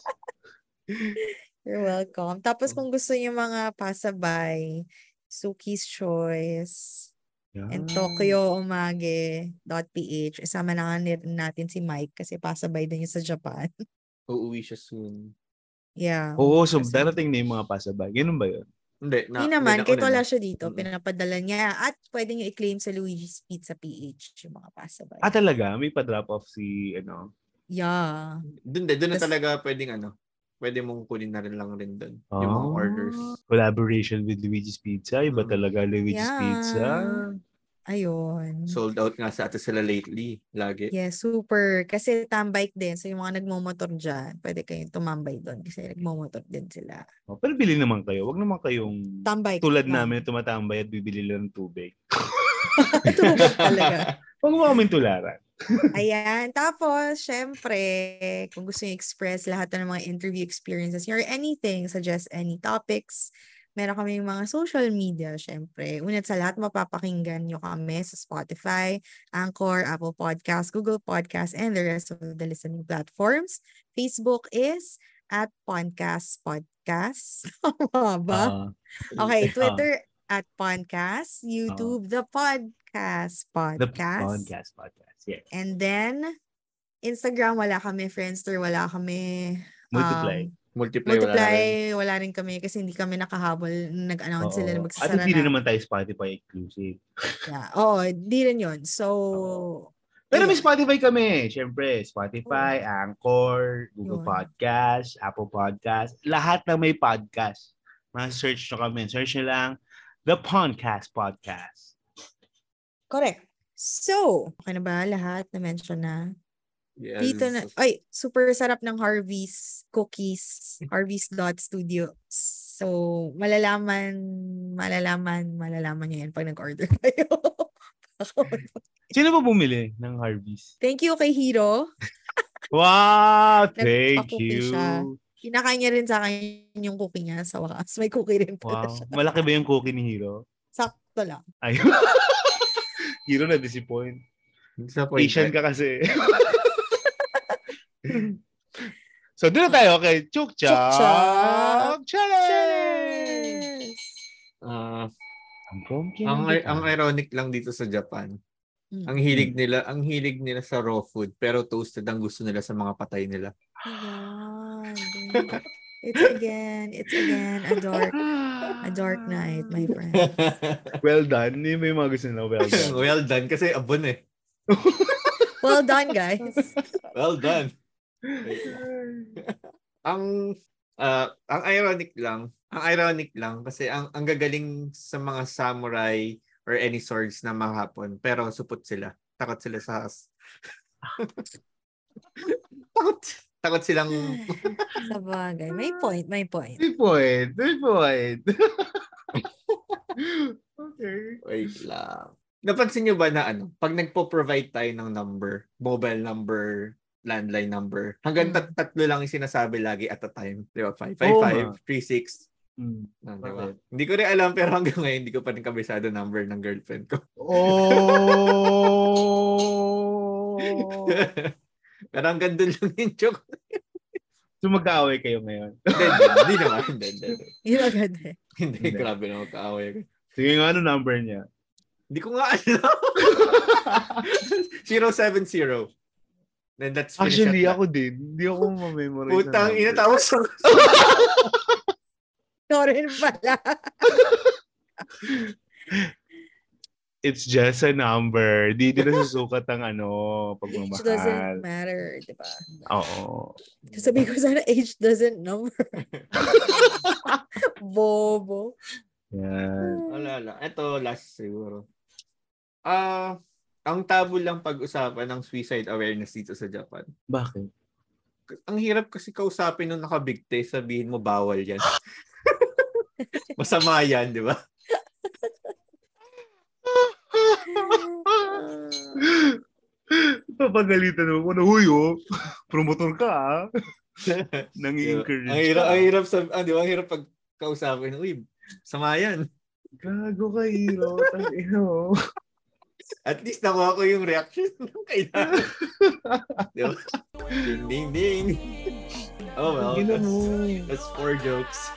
You're welcome. Tapos kung gusto niyo mga pasabay, Suki's Choice, and Yan. TokyoUmage.ph. Isama na nga natin si Mike kasi pasabay din yun sa Japan. Uuwi siya soon. Yeah. Oo, so Kasi- darating na yung mga pasabay. Ganun ba yun? Hindi, na, Hindi naman, wala na. siya dito, pinapadala niya. At pwede niyo i-claim sa Luigi's Pizza PH yung mga pasabay. Ah, talaga? May pa-drop off si, ano? yeah. Doon, doon na talaga pwedeng ano, pwede mong kunin na rin lang rin doon. Yung mga Ah. orders. Collaboration with Luigi's Pizza. Iba Mm. talaga Luigi's Yeah. Pizza. Ayun. Sold out nga sa atin sila lately. Lagi. Yes, super. Kasi tambike din. So, yung mga nagmomotor dyan, pwede kayong tumambay doon kasi nagmomotor din sila. Oh, pero bili naman kayo. Wag naman kayong Tambike. tulad lang. namin na tumatambay at bibili lang ng tubig. Tubig talaga. Huwag mo kaming tularan. Ayan. Tapos, syempre, kung gusto nyo express lahat ng mga interview experiences nyo or anything, suggest any topics, meron kami mga social media, syempre. Unat sa lahat, mapapakinggan nyo kami sa Spotify, Anchor, Apple Podcast, Google Podcast, and the rest of the listening platforms. Facebook is at Podcast Podcast. Tama ba? Ah, Okay, Twitter at Podcast, YouTube, the Podcast the Podcast. podcast podcast. Yes. And then, Instagram, wala kami. Friendster, wala kami. Multiply. Um, Multiply, wala Multiply, rin. wala rin kami kasi hindi kami nakahabol nag-announce sila na Oo. At magsasara hindi na. naman tayo Spotify exclusive. Yeah. Oo, di rin yun. So, Pero may. Spotify kami. Siyempre, Spotify, Anchor, Google Yun. Podcast, Apple Podcast. Lahat na may podcast. Ma-search nyo kami. Search nyo lang The Podcast Podcast. Correct. So, okay na ba lahat na mention na? Yes. Dito na, ay, super sarap ng Harvey's cookies, harvey's.studio. So, malalaman, malalaman, malalaman nyo yan pag nag-order kayo. Sino ba bumili ng Harvey's? Thank you kay Hiro. Wow! Thank you. siya. Kinakain niya rin sa akin yung cookie niya sa wakas. May cookie rin pala Wow. siya. Malaki ba yung cookie ni Hiro? Sakto lang. Ay. Hiro na disappoint. Disappointed. Asian ka kasi. So, doon na tayo kay Chuk Chak Chuk-chak Challenge! Ah, Ang ang ng ang ironic lang dito sa Japan. Mm. Ang hilig nila, ang hilig nila sa raw food pero toasted ang gusto nila sa mga patay nila. Ayan. It's again, it's again a dark, a dark night, my friend. Well done. Yun may mga gusto nila. Well done. well done kasi abon eh. Well done, guys. Well done. ang ah, ang ironic lang, ang ironic lang kasi ang ang gagaling sa mga samurai or any swords na mahapon pero supot sila. Takot sila sa takot takot silang Sa bagay. May point, may point. May point. May point. okay. wait lang. Napansin niyo ba na ano, pag nagpo-provide tayo ng number, mobile number, landline number, hanggang Mm. tat- tatlo lang yung sinasabi lagi at a time. Di ba? 555, Oo nga. 36, Mm. Ah, di ba? Oo. Hindi ko rin alam pero hanggang ngayon hindi ko pa rin kabisado number ng girlfriend ko. Oh! pero hanggang doon lang yung joke. so magkaaway kayo ngayon. Hindi, naman. Hindi, hindi, hindi. Yun agad eh. Hindi, Hindi. grabe na magkaaway. Sige nga, ano number niya? Hindi ko nga alam. 070. Then that's finish Actually, ako din. Hindi ako mamemorize. ng Putang ina, tapos Ikaw rin pala. It's just a number. Di nila susukat ang ano, Age doesn't pagmamahal. matter, di ba? Oo. Sabi ko sana, age doesn't number. Bobo. Yan. Wala, wala. Ito, last siguro. Ah, ang tabu lang pag-usapan ng suicide awareness dito sa Japan. Bakit? Ang hirap kasi kausapin nung nakabigte, sabihin mo bawal yan. Masama yan, di ba? Papagalitan mo na, huy oh, promotor ka ah. Nang Di ba? encourage Ang hirap, ang hirap, sab- ah, di ba? Ang hirap pag kausapin, uy, sama yan. Gago ka, hero. Tangina mo. At least nakuha ko yung reaction ng kailangan. di ba? Ding, ding, ding. Oh well, that's, that's four jokes.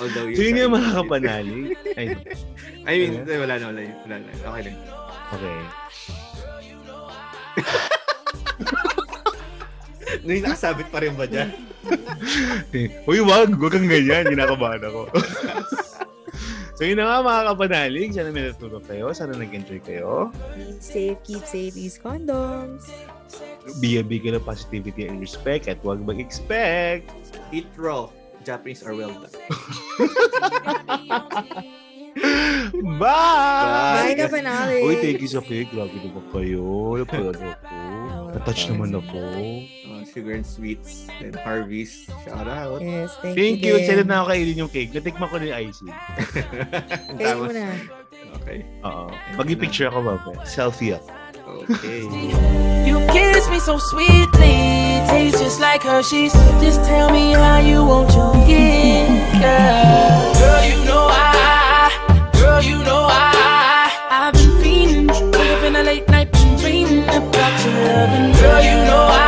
Although Sino sa- yung makakapanalig? Ay, I mean, wala na, wala na. Wala na. Okay lang. okay. May nakasabit pa rin ba dyan? Uy, wag. Huwag kang ganyan. Kinakabahan ako. So yun na nga mga kapanalig. Sana may natulog kayo. Sana nag-enjoy kayo. Be safe, keep safe, use condoms. Be a beacon of positivity and respect at huwag mag-expect. Eat raw. Japanese are well done. Bye! Bye ka pa na, Alex. Uy, thank you sa cake. Grabe naman kayo. Napalano ako. Natouch naman ako. Sugar and Sweets and Harvey's. Shout out. Yes, thank, thank you. Thank you. Na ako kainin yung cake. Natikman ko ni yung mo na. Okay. Oo. picture ako ba? Selfie. Okay. you kiss me so sweetly. Tastes just like Hershey's. Just tell me how you want your gift, girl. Girl, you know I, girl, you know I, I've been feeling. Up in a late night dreaming about your loving. Girl, you know I.